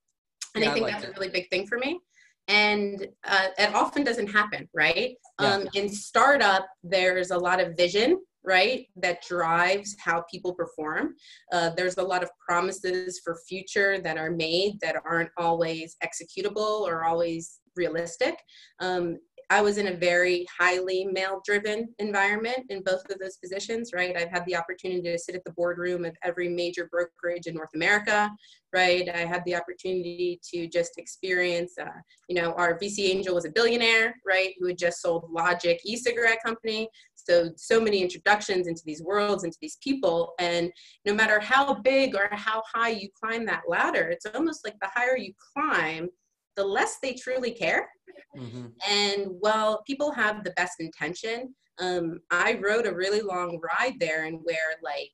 And yeah, i think I like that's it. a really big thing for me. And uh, it often doesn't happen right? Yeah. um, in startup there's a lot of vision right that drives how people perform uh, there's a lot of promises for future that are made that aren't always executable or always realistic um, I was in a very highly male driven environment in both of those positions, right? I've had the opportunity to sit at the boardroom of every major brokerage in North America, right? I had the opportunity to just experience, uh, you know, our VC angel was a billionaire, right? Who had just sold Logic e cigarette company. So, so many introductions into these worlds, into these people. And no matter how big or how high you climb that ladder, it's almost like the higher you climb, the less they truly care. Mm-hmm. And while people have the best intention, um, I rode a really long ride there and where like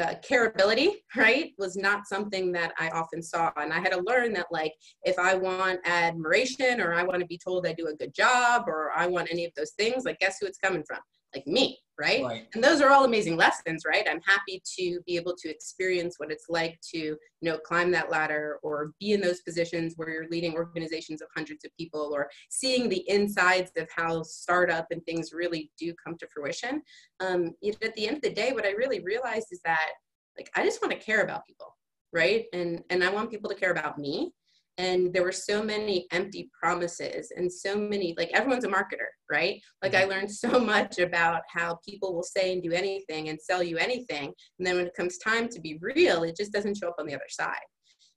uh, careability, right, was not something that I often saw. And I had to learn that, like, if I want admiration or I want to be told I do a good job or I want any of those things, like, guess who it's coming from? Like me right? right? And those are all amazing lessons, right? I'm happy to be able to experience what it's like to, you know, climb that ladder or be in those positions where you're leading organizations of hundreds of people or seeing the insides of how startup and things really do come to fruition. Um, at the end of the day, what I really realized is that like I just want to care about people, right? And and I want people to care about me and there were so many empty promises and so many like everyone's a marketer right? Like i mm-hmm. learned so much about how people will say and do anything and sell you anything and then when it comes time to be real it just doesn't show up on the other side.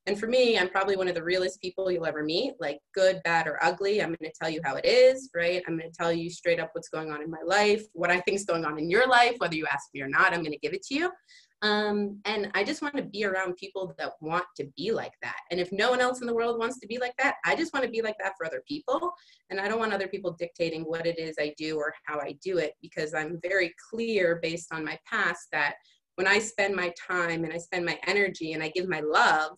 And for me i'm probably one of the realest people you'll ever meet like good bad or ugly. I'm going to tell you how it is right? I'm going to tell you straight up what's going on in my life what i think is going on in your life whether you ask me or not i'm going to give it to you um, and I just want to be around people that want to be like that. And if no one else in the world wants to be like that, I just want to be like that for other people. And I don't want other people dictating what it is I do or how I do it because I'm very clear based on my past that when I spend my time and I spend my energy and I give my love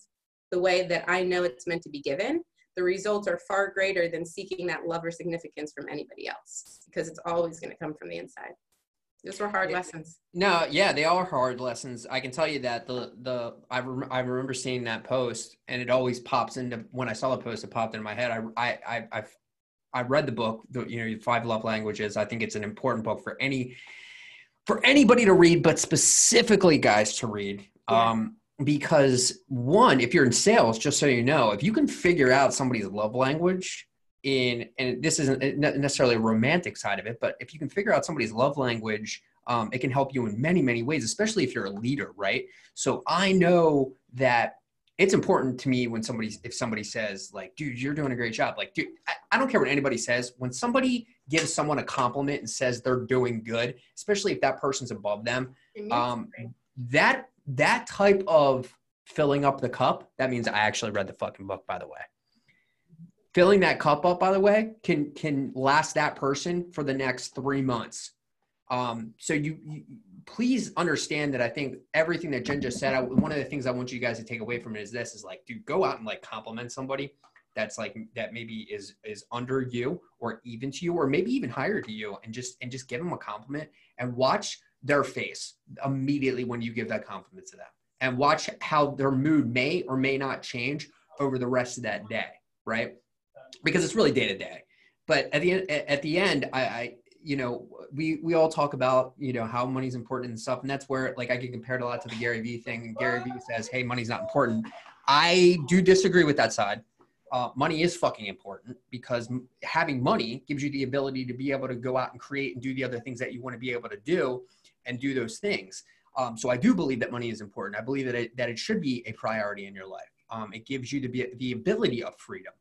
the way that I know it's meant to be given, the results are far greater than seeking that love or significance from anybody else because it's always going to come from the inside. Those were hard lessons. No, yeah, they are hard lessons. I can tell you that the the I, rem- I remember seeing that post, and it always pops into when I saw the post. It popped in my head. I I I I've, I read the book, the you know Five Love Languages. I think it's an important book for any for anybody to read, but specifically guys to read. Yeah. Um, because one, if you're in sales, just so you know, if you can figure out somebody's love language, in and this isn't necessarily a romantic side of it but if you can figure out somebody's love language um, it can help you in many many ways especially if you're a leader right? So i know that it's important to me when somebody if somebody says like dude you're doing a great job like dude I, I don't care what anybody says. When somebody gives someone a compliment and says they're doing good especially if that person's above them um, that that type of filling up the cup that means i actually read the fucking book by the way filling that cup up by the way can can last that person for the next three months. Um, so you, you, please understand that i think everything that jen just said I, one of the things i want you guys to take away from it is this is like dude go out and like compliment somebody that's like that maybe is is under you or even to you or maybe even higher to you and just and just give them a compliment and watch their face immediately when you give that compliment to them. And watch how their mood may or may not change over the rest of that day right because it's really day to day. But at the end, at the end, I, I, you know, we we all talk about you know how money's important and stuff, and that's where like I get compared a lot to the Gary Vee thing. And Gary Vee says, "Hey, money's not important." I do disagree with that side. Uh, money is fucking important because having money gives you the ability to be able to go out and create and do the other things that you want to be able to do and do those things. Um, so I do believe that money is important. I believe that it, that it should be a priority in your life. Um, it gives you the, the ability of freedom.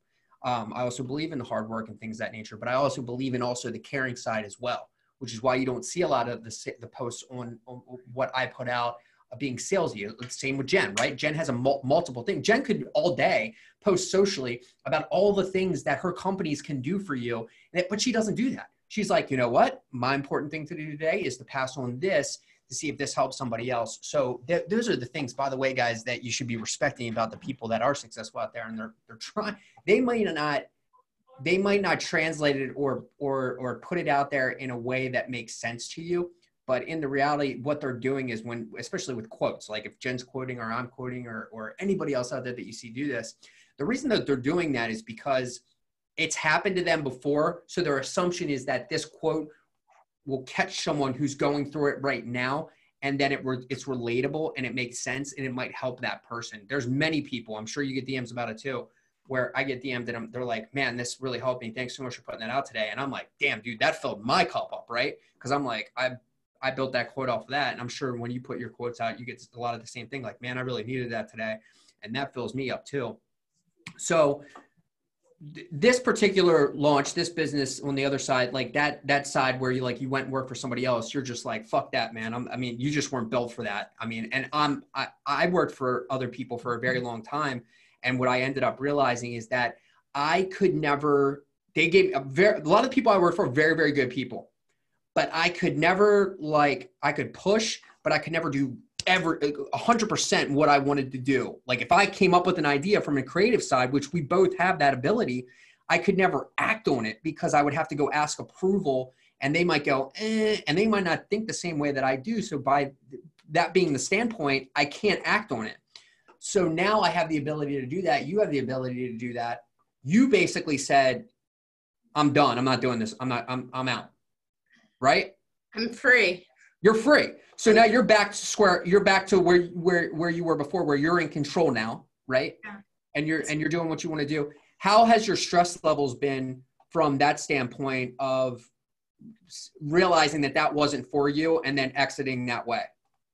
Um, I also believe in the hard work and things that nature, but I also believe in also the caring side as well, which is why you don't see a lot of the, the posts on, on what I put out being salesy. Same with Jen, right? Jen has a mul- multiple thing. Jen could all day post socially about all the things that her companies can do for you, but she doesn't do that. She's like, you know what? My important thing to do today is to pass on this to see if this helps somebody else. So th- those are the things, by the way, guys, that you should be respecting about the people that are successful out there, and they're they're trying. They might not they might not translate it or or or put it out there in a way that makes sense to you. But in the reality, what they're doing is when, especially with quotes, like if Jen's quoting or I'm quoting or or anybody else out there that you see do this, the reason that they're doing that is because it's happened to them before. So their assumption is that this quote will catch someone who's going through it right now and then it re- it's relatable and it makes sense and it might help that person. There's many people, I'm sure you get DMs about it too, where I get DM'd and I'm, they're like, man, this really helped me. Thanks so much for putting that out today. And I'm like, damn, dude, that filled my cup up, right? Because I'm like, I I built that quote off of that. And I'm sure when you put your quotes out, you get a lot of the same thing. Like, man, I really needed that today. And that fills me up too. So this particular launch, this business on the other side, like that that side where you like you went worked for somebody else, you're just like fuck that, man. I'm, i mean, you just weren't built for that. I mean, and I'm I, I worked for other people for a very long time, and what I ended up realizing is that I could never. They gave a very a lot of people I worked for very very good people, but I could never like I could push, but I could never do ever 100% what I wanted to do. Like if I came up with an idea from a creative side, which we both have that ability, I could never act on it because I would have to go ask approval and they might go, eh, and they might not think the same way that I do. So by that being the standpoint, I can't act on it. So now I have the ability to do that. You have the ability to do that. You basically said, I'm done. I'm not doing this. I'm not, I'm, I'm out. Right? I'm free. You're free. So now you're back to square, you're back to where, where, where you were before, where you're in control now. Right. Yeah. And you're, and you're doing what you want to do. How has your stress levels been from that standpoint of realizing that that wasn't for you and then exiting that way?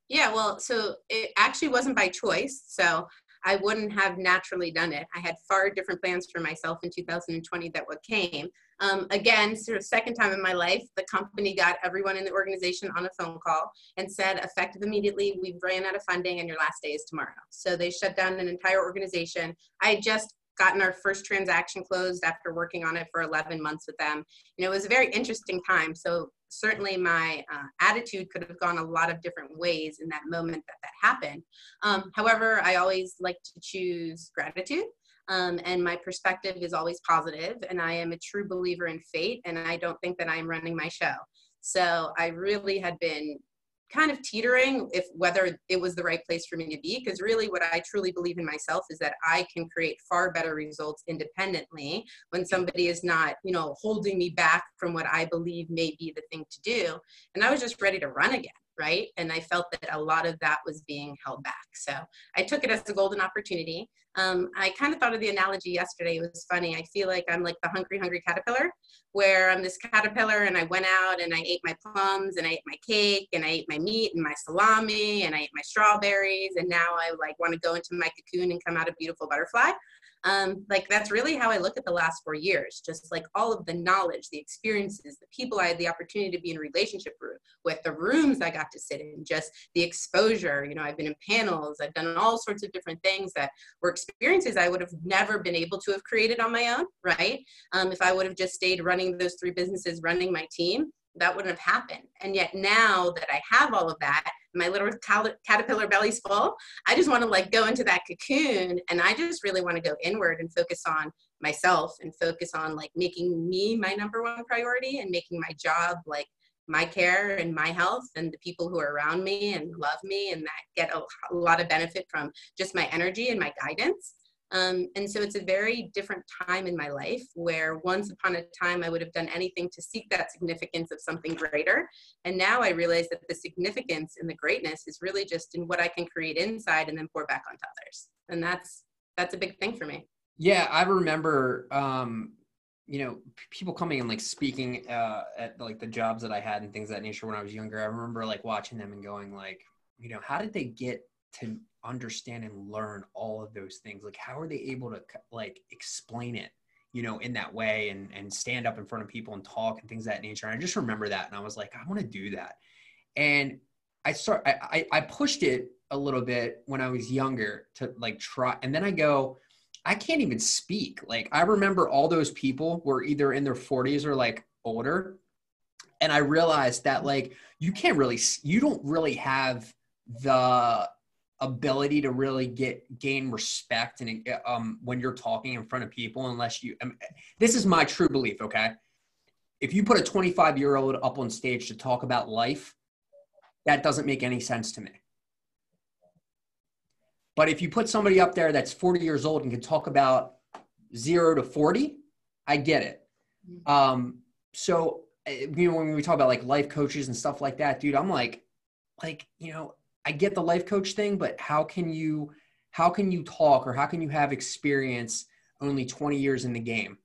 Yeah, well, so it actually wasn't by choice. So I wouldn't have naturally done it. I had far different plans for myself in 2020 that what came. Um, again, sort of second time in my life, the company got everyone in the organization on a phone call and said, effective immediately, we ran out of funding and your last day is tomorrow. So they shut down an entire organization. I had just gotten our first transaction closed after working on it for 11 months with them. You know, it was a very interesting time. So certainly my uh, attitude could have gone a lot of different ways in that moment that that happened. Um, however, I always like to choose gratitude. Um, and my perspective is always positive, and I am a true believer in fate, and I don't think that I'm running my show. So I really had been kind of teetering if whether it was the right place for me to be because really what i truly believe in myself is that i can create far better results independently when somebody is not you know holding me back from what i believe may be the thing to do and i was just ready to run again right? And i felt that a lot of that was being held back. So i took it as a golden opportunity. Um, i kind of thought of the analogy yesterday. It was funny. I feel like i'm like the hungry hungry caterpillar where I'm this caterpillar and I went out and I ate my plums and I ate my cake and I ate my meat and my salami and I ate my strawberries. And now I like want to go into my cocoon and come out a beautiful butterfly. Um, like that's really how I look at the last four years. Just like all of the knowledge, the experiences, the people I had the opportunity to be in relationship with, the rooms I got to sit in, just the exposure. You know, I've been in panels, I've done all sorts of different things that were experiences I would have never been able to have created on my own, right? Um, if I would have just stayed running those three businesses, running my team, that wouldn't have happened. And yet now that I have all of that, my little caterpillar belly's full. I just want to like go into that cocoon and I just really want to go inward and focus on myself and focus on like making me my number one priority and making my job like my care and my health and the people who are around me and love me and that get a, a lot of benefit from just my energy and my guidance. Um, and so it's a very different time in my life where once upon a time I would have done anything to seek that significance of something greater. And now I realize that the significance and the greatness is really just in what I can create inside and then pour back onto others. And that's that's a big thing for me. Yeah, I remember um, you know, people coming and like speaking uh, at like the jobs that I had and things that nature when I was younger. I remember like watching them and going like, you know, how did they get to understand and learn all of those things. Like how are they able to like explain it you know in that way and and stand up in front of people and talk and things that nature? And i just remember that and i was like i want to do that. And i start I, I pushed it a little bit when i was younger to like try and then i go i can't even speak. Like i remember all those people were either in their 40s or like older and i realized that like you can't really you don't really have the ability to really get gain respect and um, when you're talking in front of people unless you um, this is my true belief okay? If you put a 25 year old up on stage to talk about life that doesn't make any sense to me. But if you put somebody up there that's 40 years old and can talk about zero to 40 i get it. Mm-hmm. um, so eh, you know when we talk about like life coaches and stuff like that dude i'm like like you know I get the life coach thing, but how can you how can you talk or how can you have experience only 20 years in the game?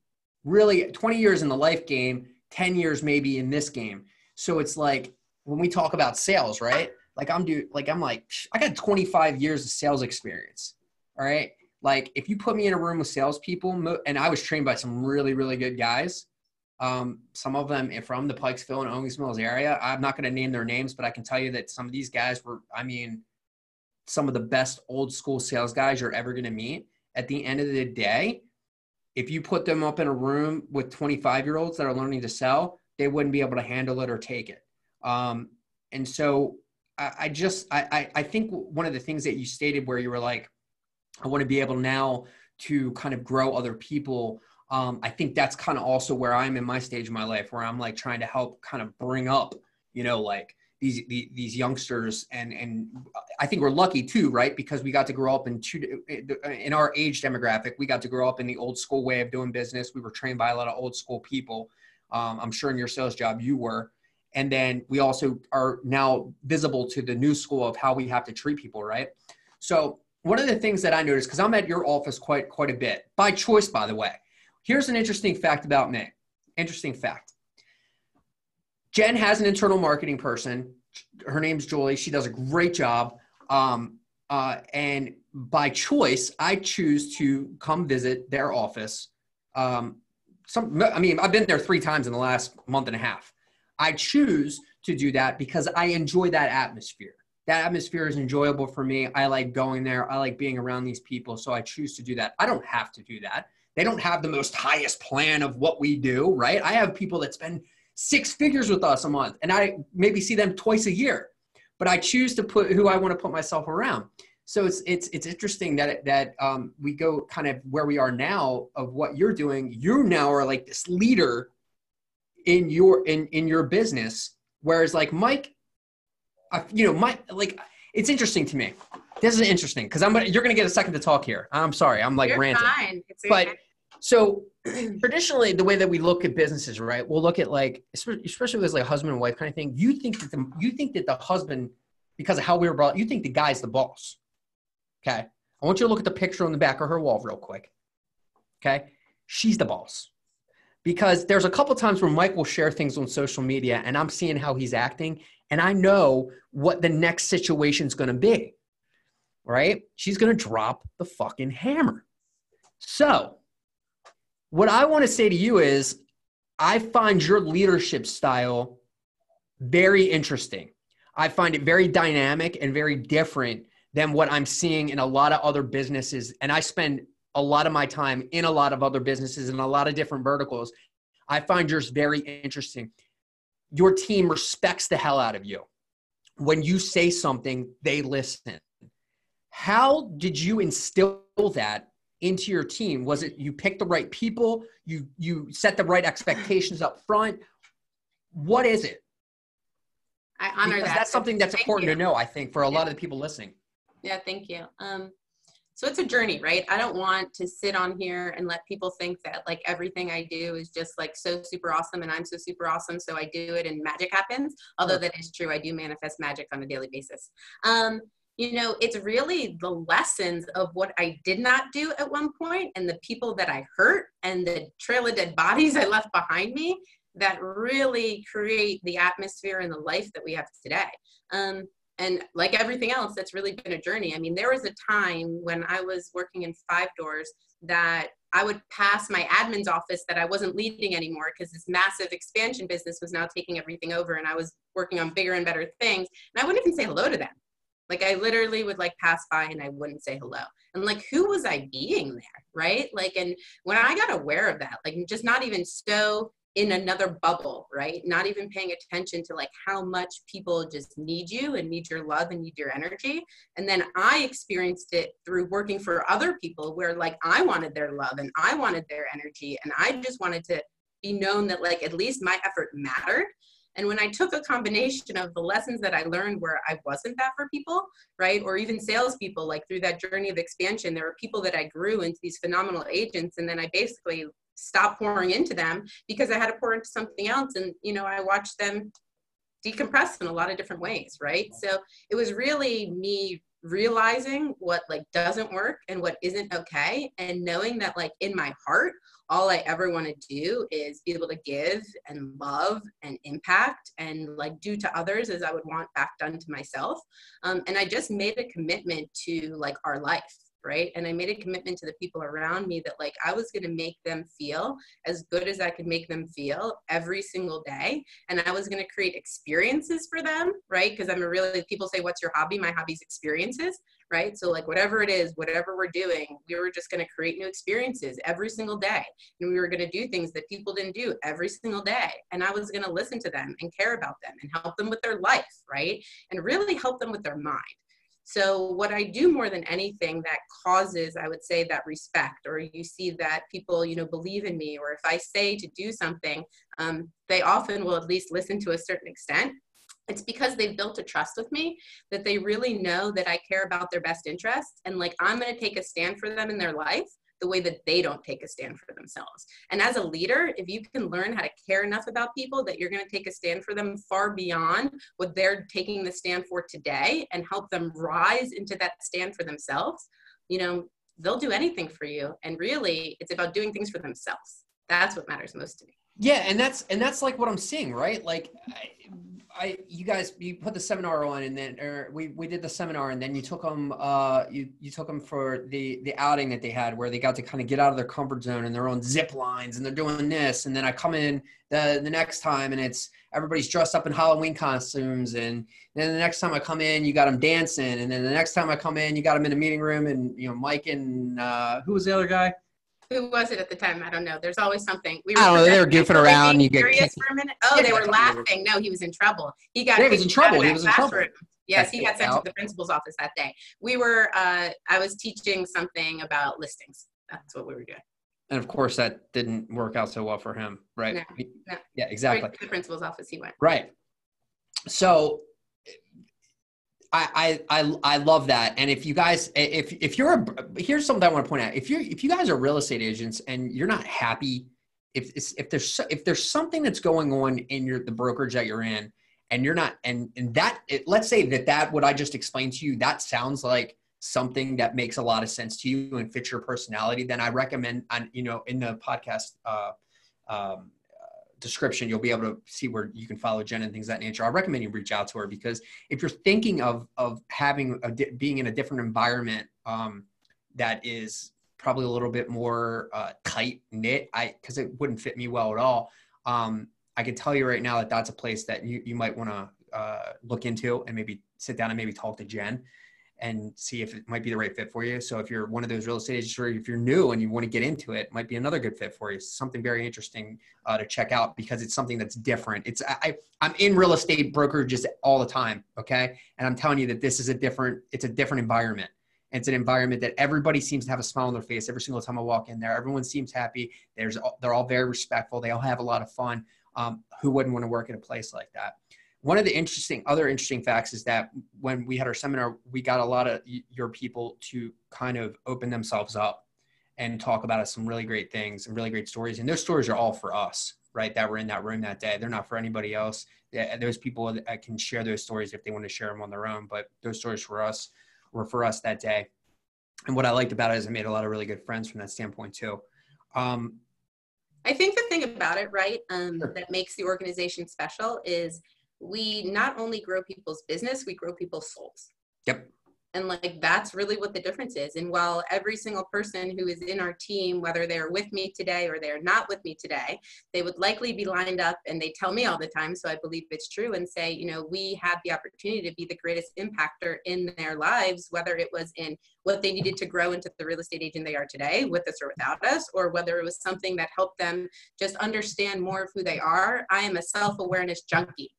Really 20 years in the life game, 10 years maybe in this game. So it's like when we talk about sales, right? Like I'm do like I'm like I got 25 years of sales experience. All right? Like if you put me in a room with salespeople, and I was trained by some really really good guys, um, some of them from the Pikesville and Owings Mills area. I'm not going to name their names, but I can tell you that some of these guys were, I mean, some of the best old school sales guys you're ever going to meet. At the end of the day, if you put them up in a room with 25 year olds that are learning to sell, they wouldn't be able to handle it or take it. Um, and so I, I just, I, I think one of the things that you stated where you were like, I want to be able now to kind of grow other people Um, I think that's kind of also where I'm in my stage of my life, where I'm like trying to help kind of bring up, you know, like these these, these youngsters, and and I think we're lucky too, right? Because we got to grow up in two in our age demographic, we got to grow up in the old school way of doing business. We were trained by a lot of old school people. Um, I'm sure in your sales job you were, and then we also are now visible to the new school of how we have to treat people, right? So one of the things that I noticed, because I'm at your office quite quite a bit by choice, by the way. Here's an interesting fact about me. Interesting fact. Jen has an internal marketing person. Her name's Julie. She does a great job. Um, uh, and by choice, I choose to come visit their office. Um, some, I mean, I've been there three times in the last month and a half. I choose to do that because I enjoy that atmosphere. That atmosphere is enjoyable for me. I like going there. I like being around these people. So I choose to do that. I don't have to do that. They don't have the most highest plan of what we do, right? I have people that spend six figures with us a month and I maybe see them twice a year, but I choose to put who I want to put myself around. So it's, it's, it's interesting that, that um, we go kind of where we are now of what you're doing. You now are like this leader in your, in, in your business. Whereas like Mike, I, you know, Mike, like it's interesting to me. This is interesting because I'm gonna, you're gonna get a second to talk here. I'm sorry, I'm like You're ranting. fine. It's But okay. So traditionally, the way that we look at businesses, right? We'll look at like, especially with like husband and wife kind of thing. You think that the you think that the husband, because of how we were brought, you think the guy's the boss. Okay, I want you to look at the picture on the back of her wall real quick. Okay, she's the boss. Because there's a couple times where Mike will share things on social media, and I'm seeing how he's acting, and I know what the next situation's going to be. Right? She's going to drop the fucking hammer. So, what I want to say to you is I find your leadership style very interesting. I find it very dynamic and very different than what I'm seeing in a lot of other businesses. And I spend a lot of my time in a lot of other businesses and a lot of different verticals. I find yours very interesting. Your team respects the hell out of you. When you say something, they listen. How did you instill that into your team? Was it you picked the right people? You you set the right expectations up front? What is it? I honor Because that. that's something that's Thank important you. to know, I think, for a Yeah. lot of the people listening. Yeah, thank you. Um, so it's a journey, right? I don't want to sit on here and let people think that like everything I do is just like so super awesome and I'm so super awesome, so I do it and magic happens. Although that is true, I do manifest magic on a daily basis. Um, you know, it's really the lessons of what I did not do at one point and the people that I hurt and the trail of dead bodies I left behind me that really create the atmosphere and the life that we have today. Um, and like everything else, that's really been a journey. I mean, there was a time when I was working in five doors that I would pass my admin's office that I wasn't leading anymore because this massive expansion business was now taking everything over and I was working on bigger and better things. And I wouldn't even say hello to them. Like I literally would like pass by and I wouldn't say hello. And like, who was I being there? Right. Like, and when I got aware of that, like just not even so in another bubble, right? Not even paying attention to like how much people just need you and need your love and need your energy. And then I experienced it through working for other people where like I wanted their love and I wanted their energy and I just wanted to be known that like at least my effort mattered. And when I took a combination of the lessons that I learned where I wasn't that for people, right? Or even salespeople, like through that journey of expansion, there were people that I grew into these phenomenal agents. And then I basically stopped pouring into them because I had to pour into something else. And, you know, I watched them decompress in a lot of different ways, right? So it was really me realizing what like doesn't work and what isn't okay and knowing that like in my heart all i ever want to do is be able to give and love and impact and like do to others as i would want back done to myself. Um, and i just made a commitment to like our life right? And i made a commitment to the people around me that like i was going to make them feel as good as i could make them feel every single day and i was going to create experiences for them right? Because i'm a really people say what's your hobby? My hobby's experiences right? So like whatever it is whatever we're doing we were just going to create new experiences every single day and we were going to do things that people didn't do every single day and i was going to listen to them and care about them and help them with their life right? And really help them with their mind So, what I do more than anything that causes, I would say, that respect, or you see that people, you know, believe in me, or if I say to do something, um, they often will at least listen to a certain extent. It's because they've built a trust with me that they really know that I care about their best interests and like I'm going to take a stand for them in their life the way that they don't take a stand for themselves. And as a leader, if you can learn how to care enough about people that you're going to take a stand for them far beyond what they're taking the stand for today and help them rise into that stand for themselves, you know, they'll do anything for you. And really, it's about doing things for themselves. That's what matters most to me. Yeah, and that's and that's like what I'm seeing, right? Like I, I you guys you put the seminar on and then or we we did the seminar and then you took them uh you you took them for the the outing that they had where they got to kind of get out of their comfort zone and they're on zip lines and they're doing this and then I come in the the next time and it's everybody's dressed up in Halloween costumes and then the next time I come in you got them dancing and then the next time I come in you got them in a meeting room and you know Mike and uh who was the other guy who was it at the time? I don't know. There's always something. We were I. They were goofing around. You get curious for a minute. Oh, yeah, they were laughing. No, he was in trouble. He got. Yeah, he was in trouble. He was in trouble. Yes, he got sent out. to the principal's office that day. We were. Uh, I was teaching something about listings. That's what we were doing. And of course, that didn't work out so well for him, right? No, no. Yeah, exactly. Right the principal's office, he went. Right. So I, I I love that. And if you guys, if if you're a, here's something I want to point out. If you if you guys are real estate agents and you're not happy, if if there's if there's something that's going on in your the brokerage that you're in, and you're not, and and that it, let's say that that what I just explained to you that sounds like something that makes a lot of sense to you and fits your personality, then I recommend on you know in the podcast uh, um, description, you'll be able to see where you can follow Jen and things that nature. I recommend you reach out to her because if you're thinking of of having a being in a different environment um, that is probably a little bit more uh, tight knit, I because it wouldn't fit me well at all. Um, I can tell you right now that that's a place that you you might want to uh, look into and maybe sit down and maybe talk to Jen and see if it might be the right fit for you. So if you're one of those real estate agents or if you're new and you want to get into it, it might be another good fit for you. Something very interesting uh, to check out because it's something that's different. It's I, I'm in real estate brokerages all the time, okay, and I'm telling you that this is a different. It's a different environment. It's an environment that everybody seems to have a smile on their face every single time I walk in there. Everyone seems happy. There's they're all very respectful. They all have a lot of fun. Um, who wouldn't want to work in a place like that? One of the interesting other interesting facts is that when we had our seminar we got a lot of your people to kind of open themselves up and talk about some really great things and really great stories. And those stories are all for us right? That were in that room that day. They're not for anybody else. Those people that can share those stories if they want to share them on their own. But those stories for us were for us that day. And what i liked about it is i made a lot of really good friends from that standpoint too. Um, i think the thing about it right um, sure. that makes the organization special is we not only grow people's business, we grow people's souls. Yep. And like that's really what the difference is. And while every single person who is in our team, whether they're with me today or they're not with me today, they would likely be lined up and they tell me all the time. So I believe it's true and say, you know, we had the opportunity to be the greatest impactor in their lives, whether it was in what they needed to grow into the real estate agent they are today, with us or without us, or whether it was something that helped them just understand more of who they are. I am a self awareness junkie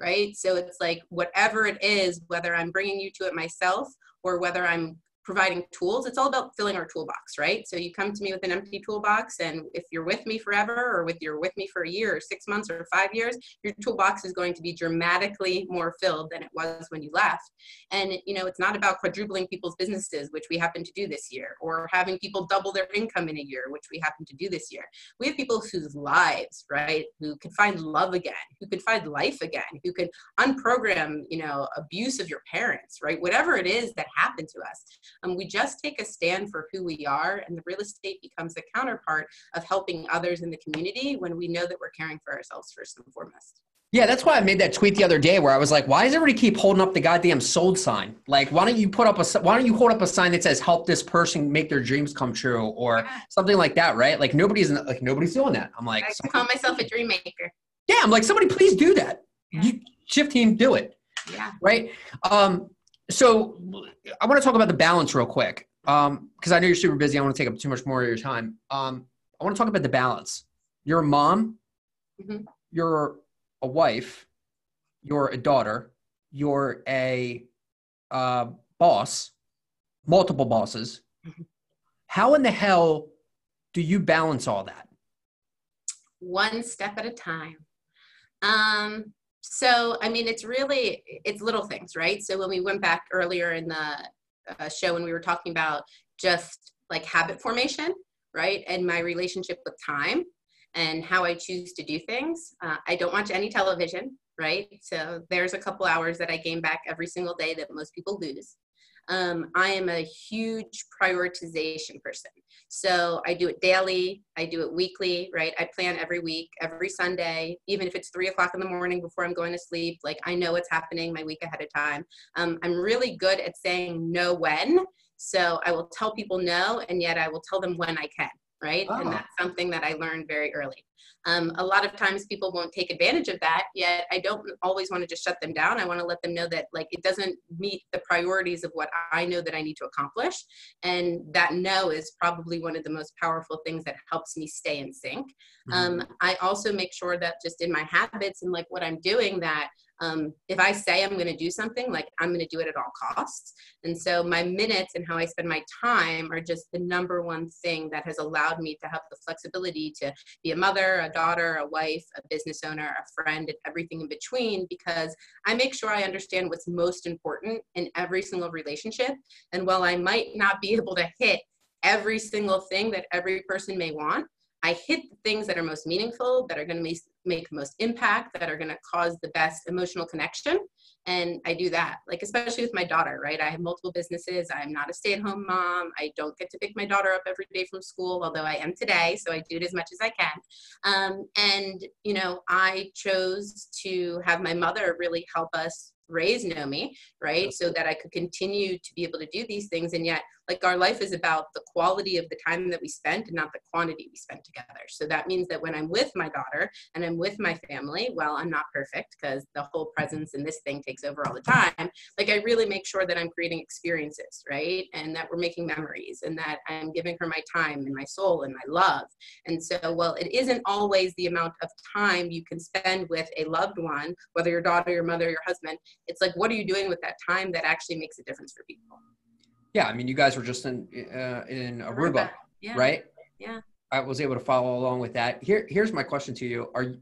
right? So it's like whatever it is, whether I'm bringing you to it myself or whether I'm providing tools. It's all about filling our toolbox, right? So you come to me with an empty toolbox, and if you're with me forever, or with you're with me for a year, or six months, or five years, your toolbox is going to be dramatically more filled than it was when you left. And you know, it's not about quadrupling people's businesses, which we happen to do this year, or having people double their income in a year, which we happen to do this year. We have people whose lives, right, who can find love again, who can find life again, who can unprogram, you know, abuse of your parents, right? Whatever it is that happened to us um, we just take a stand for who we are, and the real estate becomes a counterpart of helping others in the community when we know that we're caring for ourselves first and foremost. Yeah, that's why I made that tweet the other day where I was like, "Why does everybody keep holding up the goddamn sold sign? Like, why don't you put up a why don't you hold up a sign that says help this person make their dreams come true or yeah. something like that, right? Like nobody's like nobody's doing that. I'm like, I call myself a dream maker. Yeah, I'm like, somebody please do that. Yeah. You, Schiff team, do it. Yeah. Right. Um, so I want to talk about the balance real quick because um, I know you're super busy. I want to take up too much more of your time. Um, I want to talk about the balance. You're a mom. Mm-hmm. You're a wife. You're a daughter. You're a uh, boss, multiple bosses. Mm-hmm. How in the hell do you balance all that? One step at a time. Um, so, I mean, it's really, it's little things, right? So when we went back earlier in the uh, show when we were talking about just like habit formation, right? And my relationship with time and how I choose to do things. Uh, I don't watch any television, right? So there's a couple hours that I gain back every single day that most people lose. Um, I am a huge prioritization person. So I do it daily, I do it weekly, right? I plan every week, every Sunday, even if it's three o'clock in the morning before I'm going to sleep. Like I know what's happening my week ahead of time. Um, I'm really good at saying no when. So I will tell people no, and yet I will tell them when I can right? Oh. And that's something that I learned very early. Um, a lot of times people won't take advantage of that, yet I don't always want to just shut them down. I want to let them know that like it doesn't meet the priorities of what I know that I need to accomplish. And that no is probably one of the most powerful things that helps me stay in sync. Mm-hmm. Um, I also make sure that just in my habits and like what I'm doing that um, if I say I'm going to do something, like I'm going to do it at all costs. And so my minutes and how I spend my time are just the number one thing that has allowed me to have the flexibility to be a mother, a daughter, a wife, a business owner, a friend, and everything in between because I make sure I understand what's most important in every single relationship. And while I might not be able to hit every single thing that every person may want, I hit the things that are most meaningful, that are going to make, make the most impact, that are going to cause the best emotional connection. And I do that, like, especially with my daughter, right? I have multiple businesses. I'm not a stay at home mom. I don't get to pick my daughter up every day from school, although I am today. So I do it as much as I can. Um, and, you know, I chose to have my mother really help us raise Nomi, right? So that I could continue to be able to do these things. And yet, like our life is about the quality of the time that we spend and not the quantity we spend together. So that means that when I'm with my daughter and I'm with my family, well, I'm not perfect because the whole presence in this thing takes over all the time. Like I really make sure that I'm creating experiences, right? And that we're making memories and that I'm giving her my time and my soul and my love. And so, well, it isn't always the amount of time you can spend with a loved one, whether your daughter, your mother, your husband, it's like what are you doing with that time that actually makes a difference for people yeah i mean you guys were just in uh, in aruba, aruba. Yeah. right yeah i was able to follow along with that here here's my question to you are you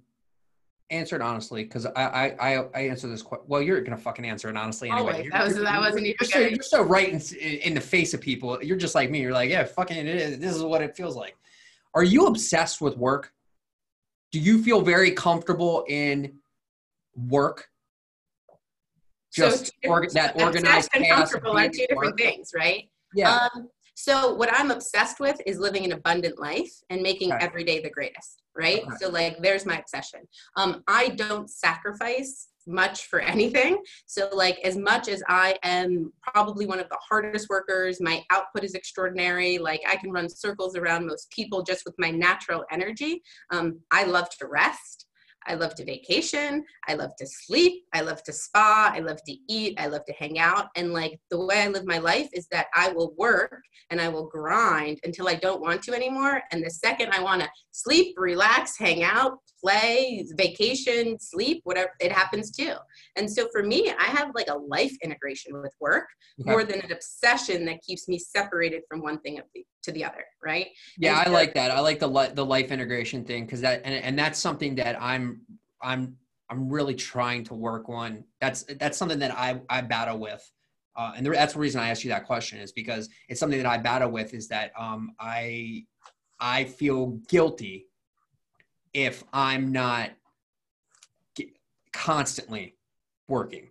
answered honestly because I, I I answer this question. Well, you're gonna fucking answer it honestly anyway. Always. That was that wasn't even. You're so, you're so right in, in the face of people. You're just like me. You're like, yeah, fucking it is. This is what it feels like. Are you obsessed with work? Do you feel very comfortable in work? Just so or, that organized and comfortable are two different things, right? Yeah. Um, so what I'm obsessed with is living an abundant life and making okay. every day the greatest, right? Okay. So like there's my obsession. Um, I don't sacrifice much for anything. So like as much as I am probably one of the hardest workers, my output is extraordinary. Like I can run circles around most people just with my natural energy. Um, I love to rest. I love to vacation. I love to sleep. I love to spa. I love to eat. I love to hang out. And like the way I live my life is that I will work and I will grind until I don't want to anymore. And the second I want to sleep, relax, hang out, play, vacation, sleep, whatever it happens too. And so for me, I have like a life integration with work okay. more than an obsession that keeps me separated from one thing to the other, right? Yeah, I like that. I like the li- the life integration thing because that and, and that's something that I'm I'm I'm really trying to work on. That's that's something that I I battle with. Uh, and that's the reason I asked you that question is because it's something that I battle with is that um, I I feel guilty if I'm not constantly working.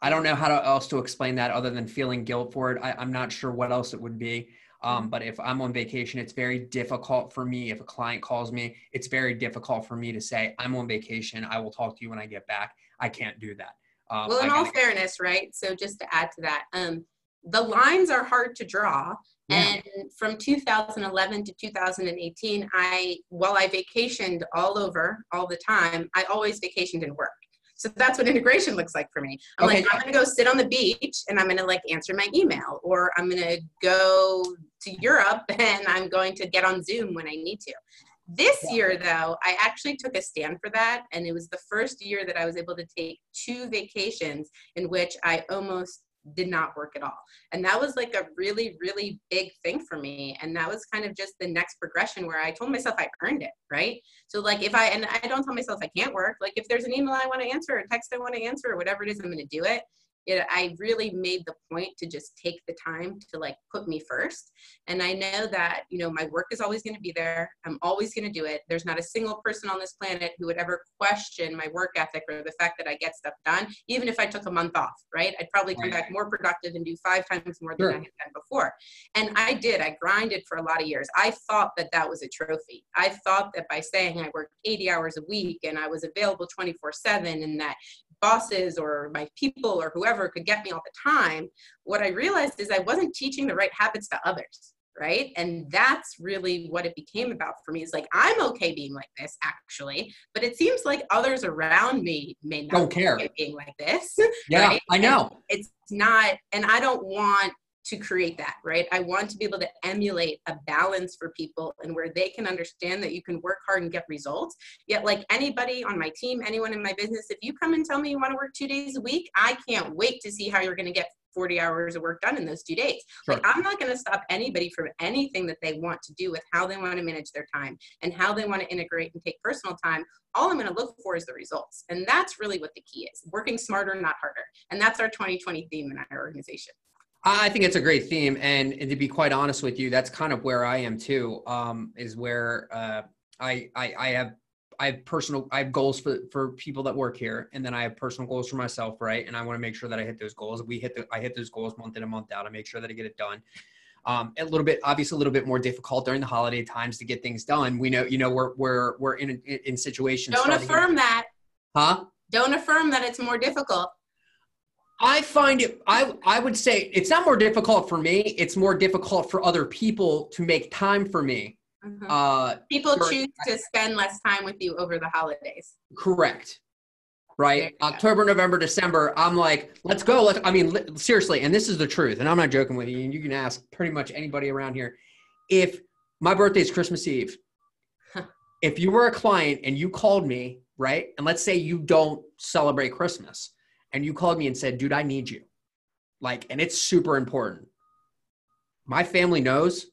I don't know how to, else to explain that other than feeling guilt for it. I, am not sure what else it would be. Um, but if I'm on vacation, it's very difficult for me. If a client calls me, it's very difficult for me to say, I'm on vacation. I will talk to you when I get back. I can't do that. Um, well, in all fairness, right? So just to add to that, um, the lines are hard to draw and from 2011 to 2018, I, while I vacationed all over all the time, I always vacationed and worked. So that's what integration looks like for me. I'm okay. like, I'm gonna go sit on the beach and I'm gonna like answer my email, or I'm gonna go to Europe and I'm going to get on Zoom when I need to. This year, though, I actually took a stand for that, and it was the first year that I was able to take two vacations in which I almost did not work at all. And that was like a really, really big thing for me. And that was kind of just the next progression where I told myself I earned it, right? So like if I and I don't tell myself I can't work, like if there's an email I want to answer, a text I want to answer, or whatever it is, I'm gonna do it it, I really made the point to just take the time to like put me first. And I know that, you know, my work is always going to be there. I'm always going to do it. There's not a single person on this planet who would ever question my work ethic or the fact that I get stuff done, even if I took a month off, right? I'd probably come back more productive and do five times more than sure. I had done before. And I did. I grinded for a lot of years. I thought that that was a trophy. I thought that by saying I worked 80 hours a week and I was available 24 7 and that bosses or my people or whoever could get me all the time, what I realized is I wasn't teaching the right habits to others. Right. And that's really what it became about for me is like, I'm okay being like this actually, but it seems like others around me may not don't care okay being like this. Yeah, right? I know. And it's not, and I don't want to create that, right? I want to be able to emulate a balance for people and where they can understand that you can work hard and get results. Yet, like anybody on my team, anyone in my business, if you come and tell me you want to work two days a week, I can't wait to see how you're going to get 40 hours of work done in those two days. Sure. Like, I'm not going to stop anybody from anything that they want to do with how they want to manage their time and how they want to integrate and take personal time. All I'm going to look for is the results. And that's really what the key is working smarter, not harder. And that's our 2020 theme in our organization. I think it's a great theme, and, and, to be quite honest with you, that's kind of where I am too. Um, is where uh, I, I I have I have personal I have goals for for people that work here, and then I have personal goals for myself, right? And I want to make sure that I hit those goals. We hit the I hit those goals month in and month out. I make sure that I get it done. Um, a little bit obviously a little bit more difficult during the holiday times to get things done. We know you know we're we're we're in in, in situations. Don't affirm that. Huh? Don't affirm that it's more difficult. I find it I I would say it's not more difficult for me, it's more difficult for other people to make time for me. Mm-hmm. Uh, people choose to spend less time with you over the holidays. Correct. Right? October, November, December, I'm like, let's go. Let's I mean li- seriously, and this is the truth, and I'm not joking with you, and you can ask pretty much anybody around here. If my birthday is Christmas Eve, if you were a client and you called me, right? And let's say you don't celebrate Christmas and you called me and said, dude, I need you. Like, and it's super important. My family knows,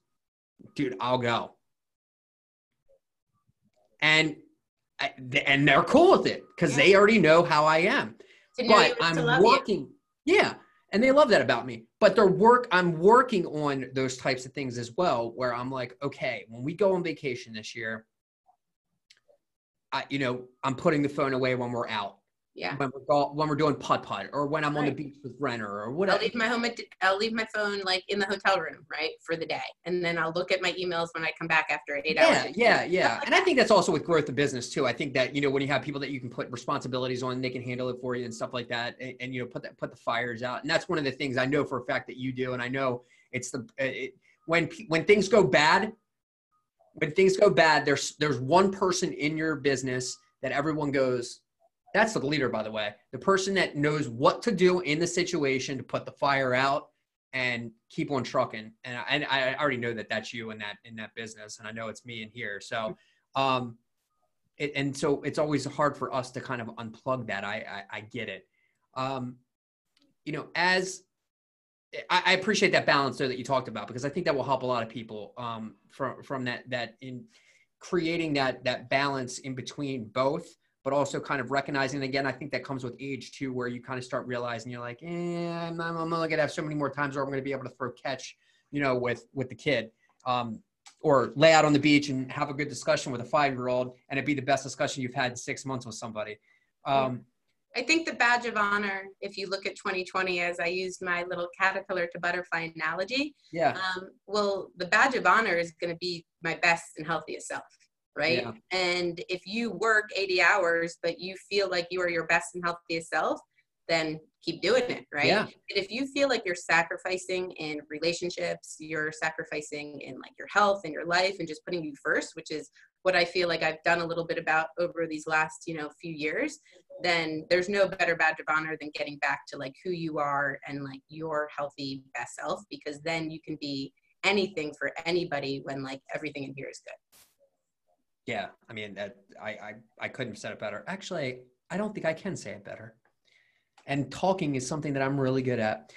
dude, I'll go. And and they're cool with it because yeah. they already know how I am. But I'm working. You. Yeah. And they love that about me. But their work, I'm working on those types of things as well, where I'm like, okay, when we go on vacation this year, I, you know, I'm putting the phone away when we're out. Yeah. When we're when we're doing putt putt or when I'm right. on the beach with Renner or whatever. I'll leave my home. I'll leave my phone like in the hotel room, right, for the day, and then I'll look at my emails when I come back after eight yeah, hours. Yeah, yeah, Like and. I think that's also with growth of business too. I think that you know when you have people that you can put responsibilities on, they can handle it for you and stuff like that, and, and you know put that put the fires out. And that's one of the things I know for a fact that you do, and I know it's the it, when when things go bad. When things go bad, there's there's one person in your business that everyone goes, that's the leader, by the way. The person that knows what to do in the situation to put the fire out and keep on trucking. And I, I already know that that's you in that in that business, and I know it's me in here. So, um, it, and so it's always hard for us to kind of unplug that. I I, I get it. Um, you know, as I, I appreciate that balance there that you talked about because I think that will help a lot of people um, from from that that in creating that that balance in between both but also kind of recognizing again, I think that comes with age too, where you kind of start realizing you're like, eh, I'm, I'm only gonna have so many more times where I'm gonna be able to throw catch, you know, with with the kid. Um, or lay out on the beach and have a good discussion with a five year old and it be the best discussion you've had in six months with somebody. Um, I think the badge of honor, if you look at 2020 as I used my little caterpillar to butterfly analogy, yeah. Um, well, the badge of honor is going to be my best and healthiest self right? Yeah. And if you work 80 hours, but you feel like you are your best and healthiest self, then keep doing it, right? Yeah. But if you feel like you're sacrificing in relationships, you're sacrificing in like your health and your life and just putting you first, which is what I feel like I've done a little bit about over these last, you know, few years, then there's no better badge of honor than getting back to like who you are and like your healthy best self because then you can be anything for anybody when like everything in here is good. Yeah, I mean that I, I I couldn't have said it better. Actually, I don't think I can say it better. And talking is something that I'm really good at.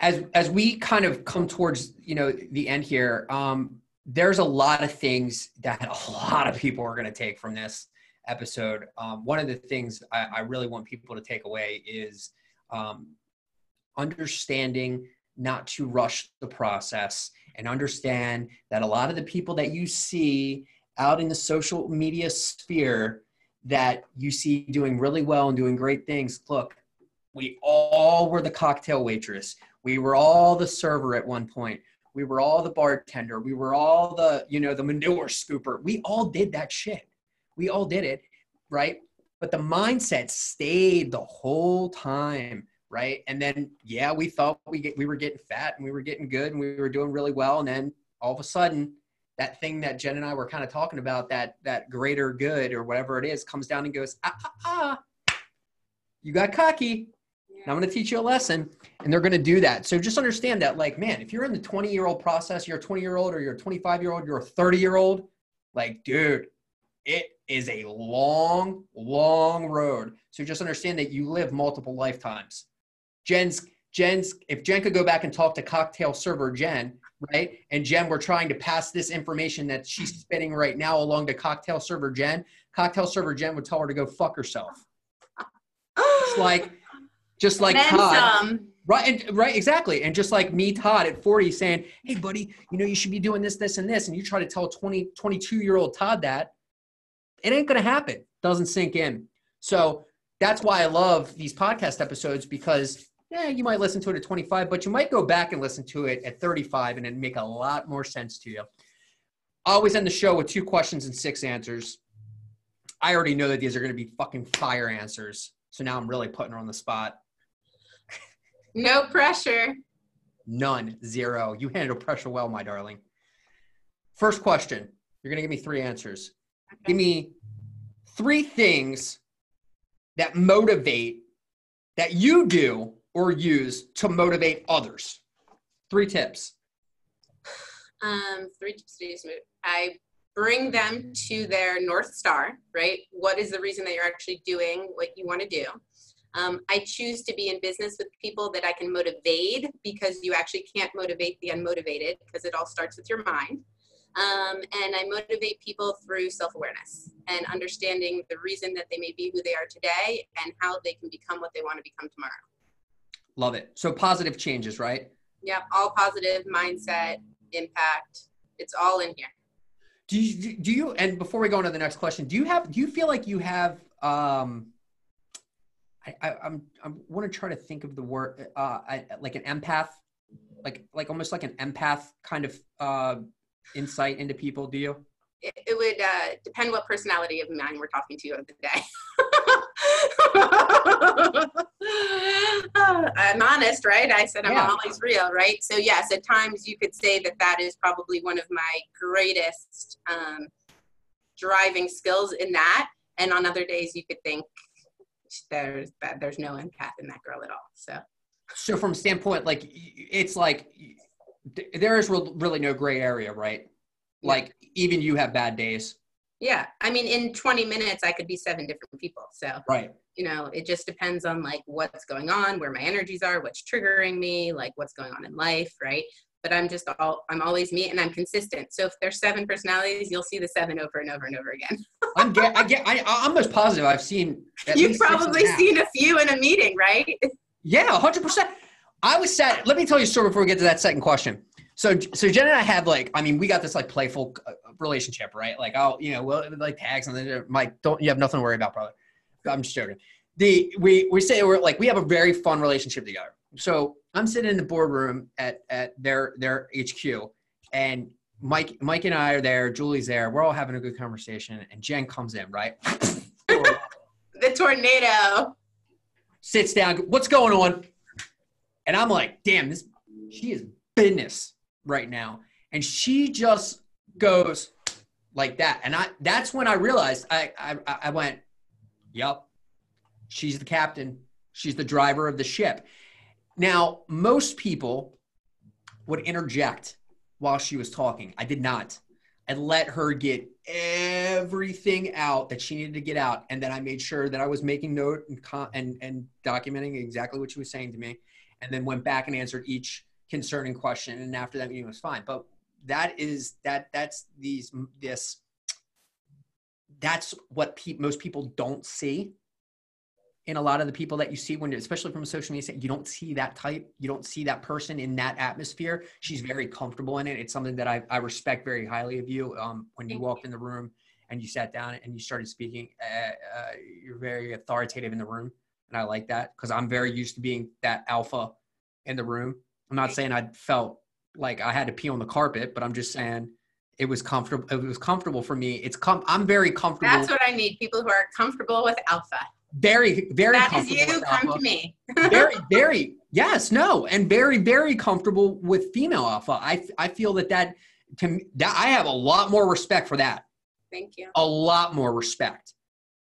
as as we kind of come towards you know the end here, um, there's a lot of things that a lot of people are going to take from this episode. Um, one of the things I, I, really want people to take away is um, understanding not to rush the process and understand that a lot of the people that you see out in the social media sphere that you see doing really well and doing great things. Look we all were the cocktail waitress. We were all the server at one point. We were all the bartender. We were all the you know the manure scooper. We all did that shit. We all did it right? But the mindset stayed the whole time right? And then yeah we thought we get, we were getting fat and we were getting good and we were doing really well. And then all of a sudden that thing that jen and i were kind of talking about that that greater good or whatever it is comes down and goes ah ah ah you got cocky I'm going to teach you a lesson. And they're going to do that. So just understand that, like, man, if you're in the 20 year old process, you're a 20 year old or you're a 25 year old, you're a 30 year old, like, dude, it is a long, long road. So just understand that you live multiple lifetimes. Jen's, Jen's, if Jen could go back and talk to cocktail server Jen, right? And Jen, we're trying to pass this information that she's spitting right now along to cocktail server Jen. Cocktail server Jen would tell her to go fuck herself. It's like, just like Todd. Right, and, right, exactly. And just like me, Todd, at 40, saying, hey, buddy, you know, you should be doing this, this, and this. And you try to tell 20, 22 year old Todd that, it ain't going to happen. Doesn't sink in. So that's why I love these podcast episodes because, yeah, you might listen to it at 25, but you might go back and listen to it at 35 and it make a lot more sense to you. I always end the show with two questions and six answers. I already know that these are going to be fucking fire answers. So now I'm really putting her on the spot. No pressure. None. Zero. You handle pressure well, my darling. First question. You're going to give me three answers. Okay. Give me three things that motivate, that you do or use to motivate others. Three tips. Um, three tips to use. I bring them to their North Star, right? What is the reason that you're actually doing what you want to do? Um, I choose to be in business with people that I can motivate because you actually can't motivate the unmotivated because it all starts with your mind. Um, and I motivate people through self awareness and understanding the reason that they may be who they are today and how they can become what they want to become tomorrow. Love it. So positive changes, right? Yep, all positive mindset, impact. It's all in here. Do you, do you and before we go on to the next question, do you have do you feel like you have um I, I, I am I want to try to think of the word uh I, like an empath, like like almost like an empath kind of uh insight into people. Do you? It, it would uh, depend what personality of mine we're talking to of the day. I'm honest, right? I said I'm yeah. always real, right? So yes, at times you could say that that is probably one of my greatest um, driving skills in that. And on other days, you could think there's that there's no empath in that girl at all. So, so from standpoint, like it's like there is really no gray area, right? Like even you have bad days. Yeah, I mean, in 20 minutes, I could be seven different people. So, right, you know, it just depends on like what's going on, where my energies are, what's triggering me, like what's going on in life, right? but I'm just all I'm always me and I'm consistent. So if there's seven personalities, you'll see the seven over and over and over again. I'm get I get I I'm most positive I've seen. You've probably seen a few in a meeting, right? Yeah, hundred percent. I was sat. Let me tell you a story before we get to that second question. So so Jen and I have like I mean we got this like playful uh, relationship, right? Like oh you know well like tags and then Mike don't you have nothing to worry about, brother. I'm just joking. The we we say we're like we have a very fun relationship together. So I'm sitting in the boardroom at at their their HQ, and Mike Mike and I are there. Julie's there. We're all having a good conversation, and Jen comes in. Right, the tornado sits down. What's going on? And I'm like, damn, this she is business right now, and she just goes like that, and I that's when I realized I I I went, yep, she's the captain. She's the driver of the ship. Now, most people would interject while she was talking. I did not. I let her get everything out that she needed to get out, and then I made sure that I was making note and and, and documenting exactly what she was saying to me. and then went back and answered each concerning question. And after that meeting was fine. But that is that that's these this that's what pe- most people don't see in a lot of the people that you see when especially from a social media you don't see that type you don't see that person in that atmosphere she's very comfortable in it it's something that i, I respect very highly of you um, when you walked in the room and you sat down and you started speaking uh, uh, you're very authoritative in the room and i like that because i'm very used to being that alpha in the room i'm not saying i felt like i had to pee on the carpet but i'm just saying it was comfortable it was comfortable for me it's com- i'm very comfortable That's what I need. People who are comfortable with alpha. very very That is you. Come alpha. to me. very very yes no and very very comfortable with female alpha i i feel that that to me, that i have a lot more respect for that Thank you. a lot more respect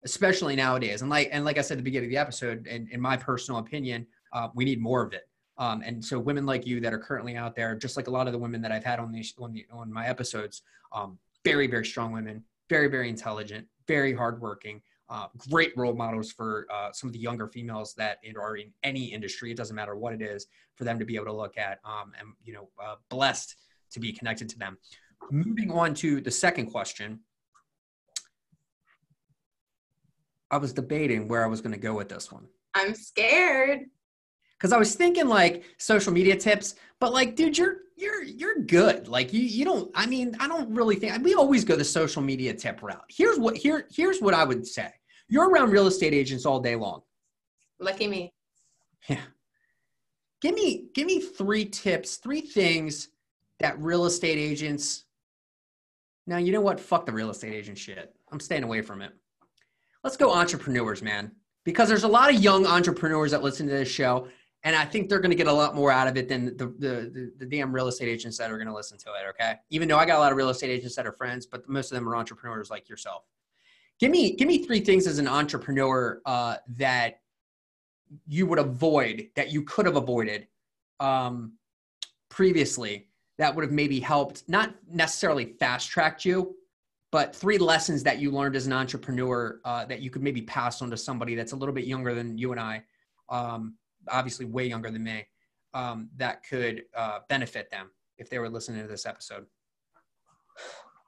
especially nowadays and like and like i said at the beginning of the episode and in my personal opinion uh, we need more of it um, and so women like you that are currently out there just like a lot of the women that i've had on these on, the, on my episodes um, very very strong women very very intelligent very hardworking uh, great role models for uh, some of the younger females that are in any industry it doesn't matter what it is for them to be able to look at um, and you know uh, blessed to be connected to them. Moving on to the second question. I was debating where I was going to go with this one. I'm scared. Because I was thinking like social media tips, but like, dude, you're you're you're good. Like you you don't. I mean, I don't really think we always go the social media tip route. Here's what here here's what I would say. You're around real estate agents all day long. Lucky me. Yeah. Give me give me three tips, three things that real estate agents. Now you know what? Fuck the real estate agent shit. I'm staying away from it. Let's go entrepreneurs, man. Because there's a lot of young entrepreneurs that listen to this show, and I think they're going to get a lot more out of it than the, the, the, the damn real estate agents that are going to listen to it. Okay, even though I got a lot of real estate agents that are friends, but most of them are entrepreneurs like yourself. Give me give me three things as an entrepreneur uh, that you would avoid that you could have avoided um, previously that would have maybe helped not necessarily fast tracked you but three lessons that you learned as an entrepreneur uh, that you could maybe pass on to somebody that's a little bit younger than you and i um, obviously way younger than me um, that could uh, benefit them if they were listening to this episode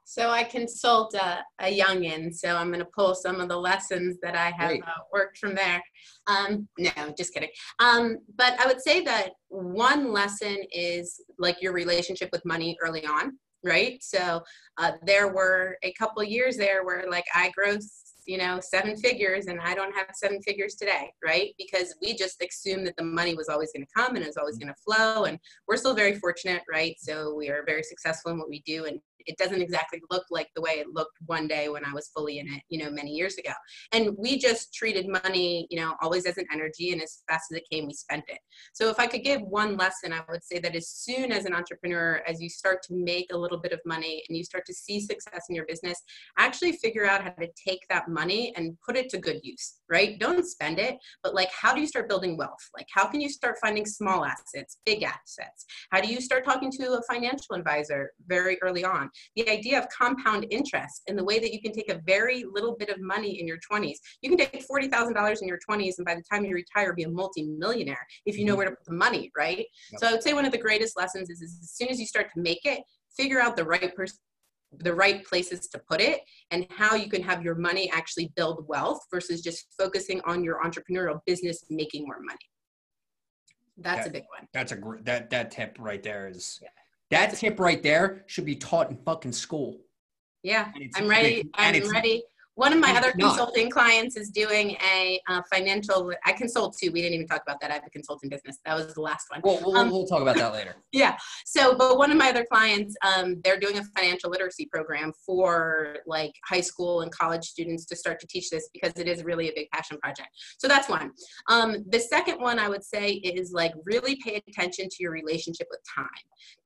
So I consult a, a youngin, so I'm going to pull some of the lessons that I have uh, worked from there. Um, no, just kidding. Um, but I would say that one lesson is like your relationship with money early on, right? So uh, there were a couple years there where like I grossed, you know, seven figures and I don't have seven figures today, right? Because we just assumed that the money was always going to come and it was always going to flow. And we're still very fortunate, right? So we are very successful in what we do. And it doesn't exactly look like the way it looked one day when I was fully in it, you know, many years ago. And we just treated money, you know, always as an energy, and as fast as it came, we spent it. So if I could give one lesson, I would say that as soon as an entrepreneur, as you start to make a little bit of money and you start to see success in your business, actually figure out how to take that money and put it to good use, right? Don't spend it, but like, how do you start building wealth? Like, how can you start finding small assets, big assets? How do you start talking to a financial advisor very early on? The idea of compound interest and the way that you can take a very little bit of money in your 20s. You can take $40,000 in your 20s and by the time you retire, be a multi-millionaire if you know mm-hmm. where to put the money, right? Yep. So I would say one of the greatest lessons is, is as soon as you start to make it, figure out the right person the right places to put it and how you can have your money actually build wealth versus just focusing on your entrepreneurial business making more money. That's Yeah. a big one. that's a that that tip right there is Yeah. That tip right there should be taught in fucking school Yeah. I'm ready. I'm ready. One of my other not. consulting clients is doing a uh, financial. I consult too. We didn't even talk about that. I have a consulting business. That was the last one. Well, we'll, Um, we'll talk about that later. Yeah. So, but one of my other clients, um, they're doing a financial literacy program for like high school and college students to start to teach this because it is really a big passion project. So that's one. Um, the second one I would say is like really pay attention to your relationship with time.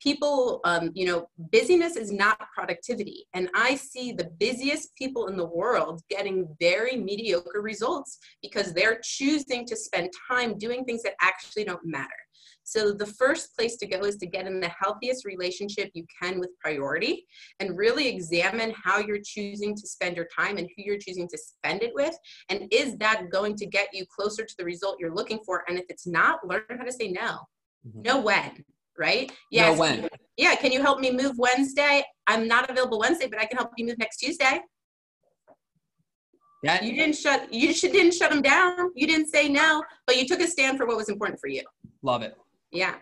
People, um, you know, busyness is not productivity, and I see the busiest people in the world world getting very mediocre results because they're choosing to spend time doing things that actually don't matter. So the first place to go is to get in the healthiest relationship you can with priority and really examine how you're choosing to spend your time and who you're choosing to spend it with. And is that going to get you closer to the result you're looking for? And if it's not, learn how to say no. Mm-hmm. Know when, right? Yes. Know when. Yeah. Can you help me move Wednesday? I'm not available Wednesday, but I can help you move next Tuesday. That, you didn't shut you didn't shut them down. You didn't say no, but you took a stand for what was important for you. Love it. Yeah.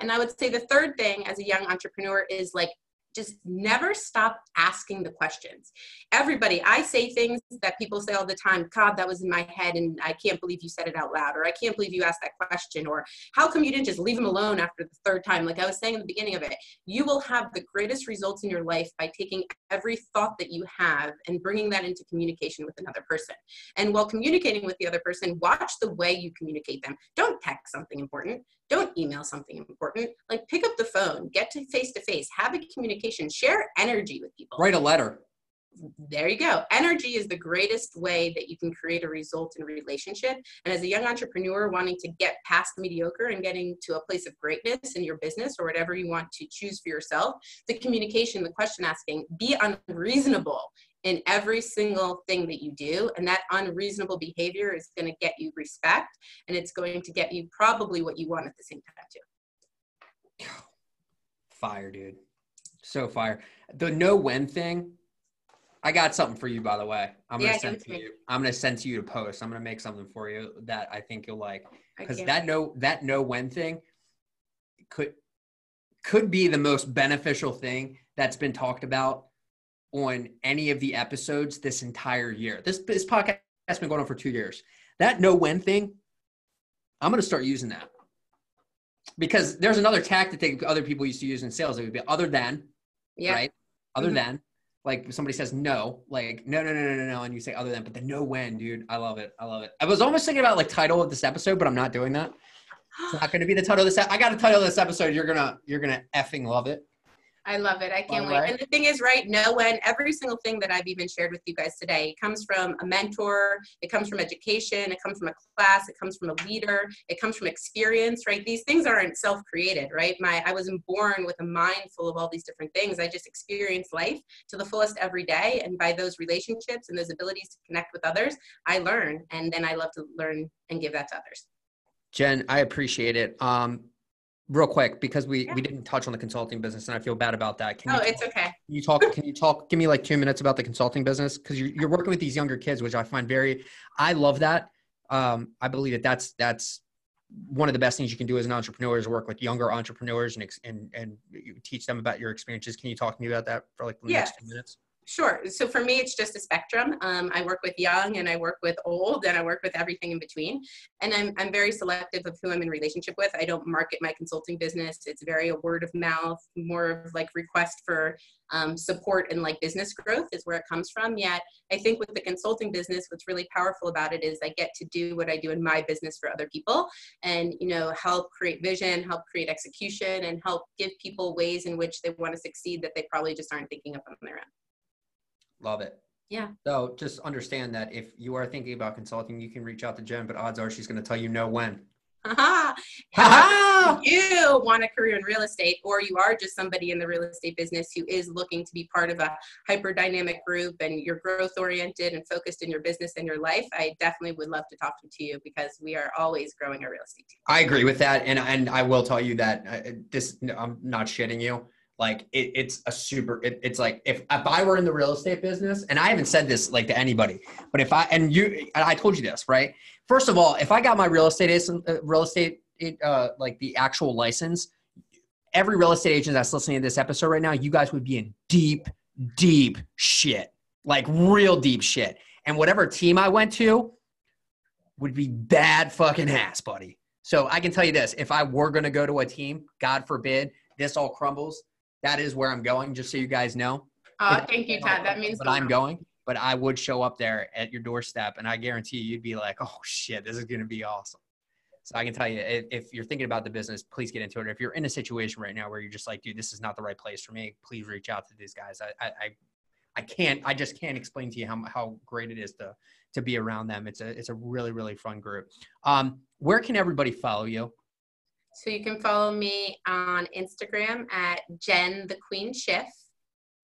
And I would say the third thing as a young entrepreneur is like just never stop asking the questions. Everybody, I say things that people say all the time, God, that was in my head and I can't believe you said it out loud, or I can't believe you asked that question, or how come you didn't just leave them alone after the third time? Like I was saying in the beginning of it, you will have the greatest results in your life by taking every thought that you have and bringing that into communication with another person. And while communicating with the other person, watch the way you communicate them. Don't text something important. Don't email something important. Like pick up the phone, get to face to face, have a communication, share energy with people. Write a letter. There you go. Energy is the greatest way that you can create a result in a relationship. And as a young entrepreneur wanting to get past mediocre and getting to a place of greatness in your business or whatever you want to choose for yourself, the communication, the question asking, be unreasonable in every single thing that you do. And that unreasonable behavior is going to get you respect and it's going to get you probably what you want at the same time, too. Fire, dude. So fire. The no when thing, I got something for you, by the way. I'm gonna yeah, send to you. I'm gonna send to you to post. I'm gonna make something for you that I think you'll like. Because that no that know when thing could could be the most beneficial thing that's been talked about on any of the episodes this entire year. This this podcast has been going on for two years. That no when thing, I'm going to start using that because there's another tactic that other people used to use in sales. It would be other than, yeah. right? Other mm-hmm. than, like somebody says no, like no, no, no, no, no, no, and you say other than, but the no when, dude. I love it. I love it. I was almost thinking about like title of this episode, but I'm not doing that. It's not going to be the title of this. I got a title of this episode. You're gonna, you're gonna effing love it. I love it. I can't wait. And the thing is, right, no one, every single thing that I've even shared with you guys today comes from a mentor, it comes from education, it comes from a class, it comes from a leader, it comes from experience, right? These things aren't self-created, right? My I wasn't born with a mind full of all these different things. I just experience life to the fullest every day. And by those relationships and those abilities to connect with others, I learn. And then I love to learn and give that to others. Jen, I appreciate it. Um, real quick because we yeah. we didn't touch on the consulting business and i feel bad about that. Can oh it's okay. can you talk can you talk give me like two minutes about the consulting business? Because you're, you're working with these younger kids which i find very i love that. Um, i believe that that's that's one of the best things you can do as an entrepreneur is work with younger entrepreneurs and and and teach them about your experiences. Can you talk to me about that for like the next two minutes Sure. So for me, it's just a spectrum. Um, I work with young and I work with old and I work with everything in between. And I'm, I'm very selective of who I'm in relationship with. I don't market my consulting business. It's very a word of mouth, more of like request for um, support and like business growth is where it comes from. Yet I think with the consulting business, what's really powerful about it is I get to do what I do in my business for other people and, you know, help create vision, help create execution and help give people ways in which they want to succeed that they probably just aren't thinking of on their own. Love it. Yeah. So just understand that if you are thinking about consulting, you can reach out to Jen, but odds are she's going to tell you no when. you want a career in real estate, or you are just somebody in the real estate business who is looking to be part of a hyper dynamic group and you're growth oriented and focused in your business and your life, I definitely would love to talk to you because we are always growing our real estate team. I agree with that. And, and I will tell you that uh, this, I'm not shitting you like it, it's a super it, it's like if, if i were in the real estate business and i haven't said this like to anybody but if i and you and i told you this right? First of all if i got my real estate uh, real estate uh, like the actual license every real estate agent that's listening to this episode right now you guys would be in deep deep shit. Like real deep shit. And whatever team i went to would be bad fucking ass buddy. So i can tell you this if i were going to go to a team god forbid this all crumbles that is where I'm going, just so you guys know. Oh, thank you, Todd. That means. But I'm going. But I would show up there at your doorstep, and I guarantee you, you'd be like, "Oh shit, this is going to be awesome." So I can tell you, if you're thinking about the business, please get into it. If you're in a situation right now where you're just like, "Dude, this is not the right place for me," please reach out to these guys. I, I, I can't. I just can't explain to you how how great it is to to be around them. It's a it's a really really fun group. Um, where can everybody follow you? So you can follow me on Instagram at Jen the Queen Schiff,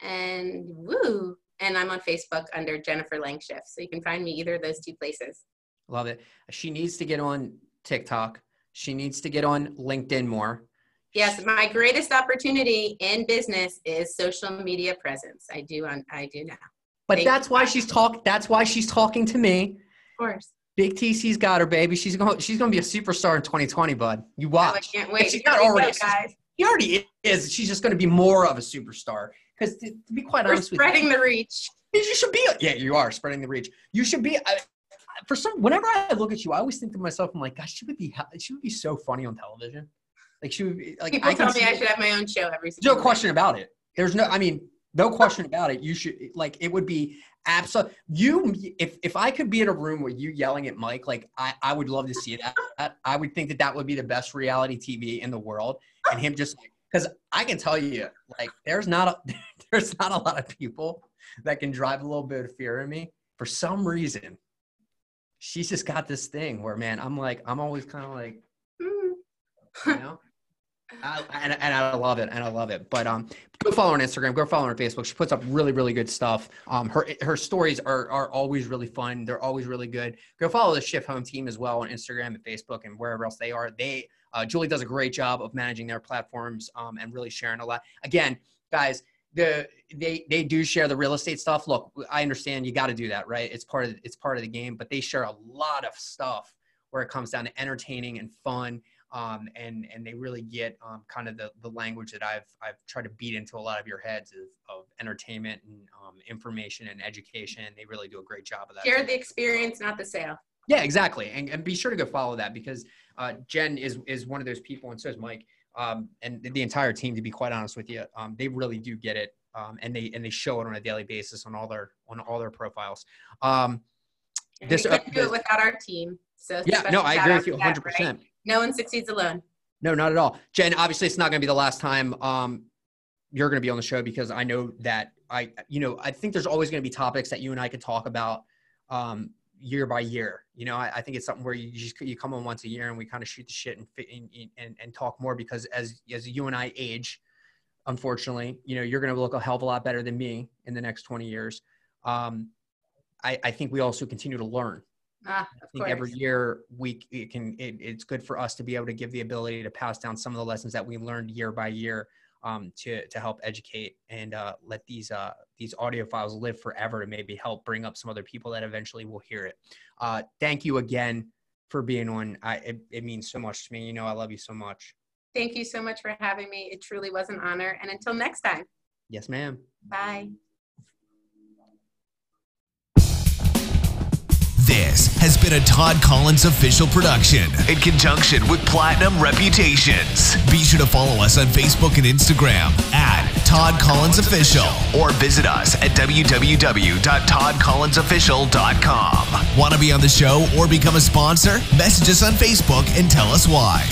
and woo, and I'm on Facebook under Jennifer Langschiff. So you can find me either of those two places. Love it. She needs to get on TikTok. She needs to get on LinkedIn more. Yes, my greatest opportunity in business is social media presence. I do on I do now. But Thank that's you. why she's talk that's why she's talking to me. Of course. Big TC's got her, baby. She's going she's going to be a superstar in 2020, bud. You watch. Oh, I can't wait. she's not already guys. She already is. She's just going to be more of a superstar. Because to, to, be quite honest, We're honest spreading you, the reach. You should be. Yeah, you are spreading the reach. You should be. I, for some, whenever I look at you, I always think to myself, I'm like, gosh, she would be. She would be so funny on television. Like she would be like. People I tell me I should have my own show every. No question about it. There's no. I mean, no question about it. You should like. It would be absolutely you. If if I could be in a room with you yelling at Mike, like I I would love to see that. I would think that that would be the best reality TV in the world, and him just because I can tell you, like, there's not a there's not a lot of people that can drive a little bit of fear in me. For some reason, she's just got this thing where, man, I'm like, I'm always kind of like, mm. you know. I, and, and I love it, and I love it. But um, go follow her on Instagram. Go follow her on Facebook. She puts up really, really good stuff. Um, her her stories are are always really fun. They're always really good. Go follow the Schiff Home team as well on Instagram and Facebook and wherever else they are. They uh, Julie does a great job of managing their platforms um, and really sharing a lot. Again, guys, the they they do share the real estate stuff. Look, I understand you got to do that, right? It's part of it's part of the game. But they share a lot of stuff where it comes down to entertaining and fun um, and and they really get um, kind of the, the language that I've I've tried to beat into a lot of your heads of, of entertainment and um, information and education. They really do a great job of that. Share the experience, not the sale. Yeah, exactly, and, and be sure to go follow that because uh, Jen is is one of those people, and so is Mike, um, and the entire team. To be quite honest with you, um, they really do get it, um, and they and they show it on a daily basis on all their on all their profiles. this, we couldn't uh, do it without our team. So yeah, no, I agree with you 100. percent no one succeeds alone. No, not at all. Jen, obviously it's not going to be the last time um, you're going to be on the show because I know that I, you know, I think there's always going to be topics that you and I could talk about um, year by year. You know, I, I, think it's something where you just, you come on once a year and we kind of shoot the shit and, and, and, and talk more because as, as you and I age, unfortunately, you know, you're going to look a hell of a lot better than me in the next 20 years. Um, I, I think we also continue to learn Ah, I think every year we it can it, it's good for us to be able to give the ability to pass down some of the lessons that we learned year by year um, to to help educate and uh, let these uh, these audio files live forever to maybe help bring up some other people that eventually will hear it. Uh, thank you again for being on. I, it, it means so much to me. You know, I love you so much. Thank you so much for having me. It truly was an honor. And until next time. Yes, ma'am. Bye. This has been a Todd Collins official production in conjunction with Platinum Reputations. Be sure to follow us on Facebook and Instagram at Todd Collins Official or visit us at www.toddcollinsofficial.com. Want to be on the show or become a sponsor? Message us on Facebook and tell us why.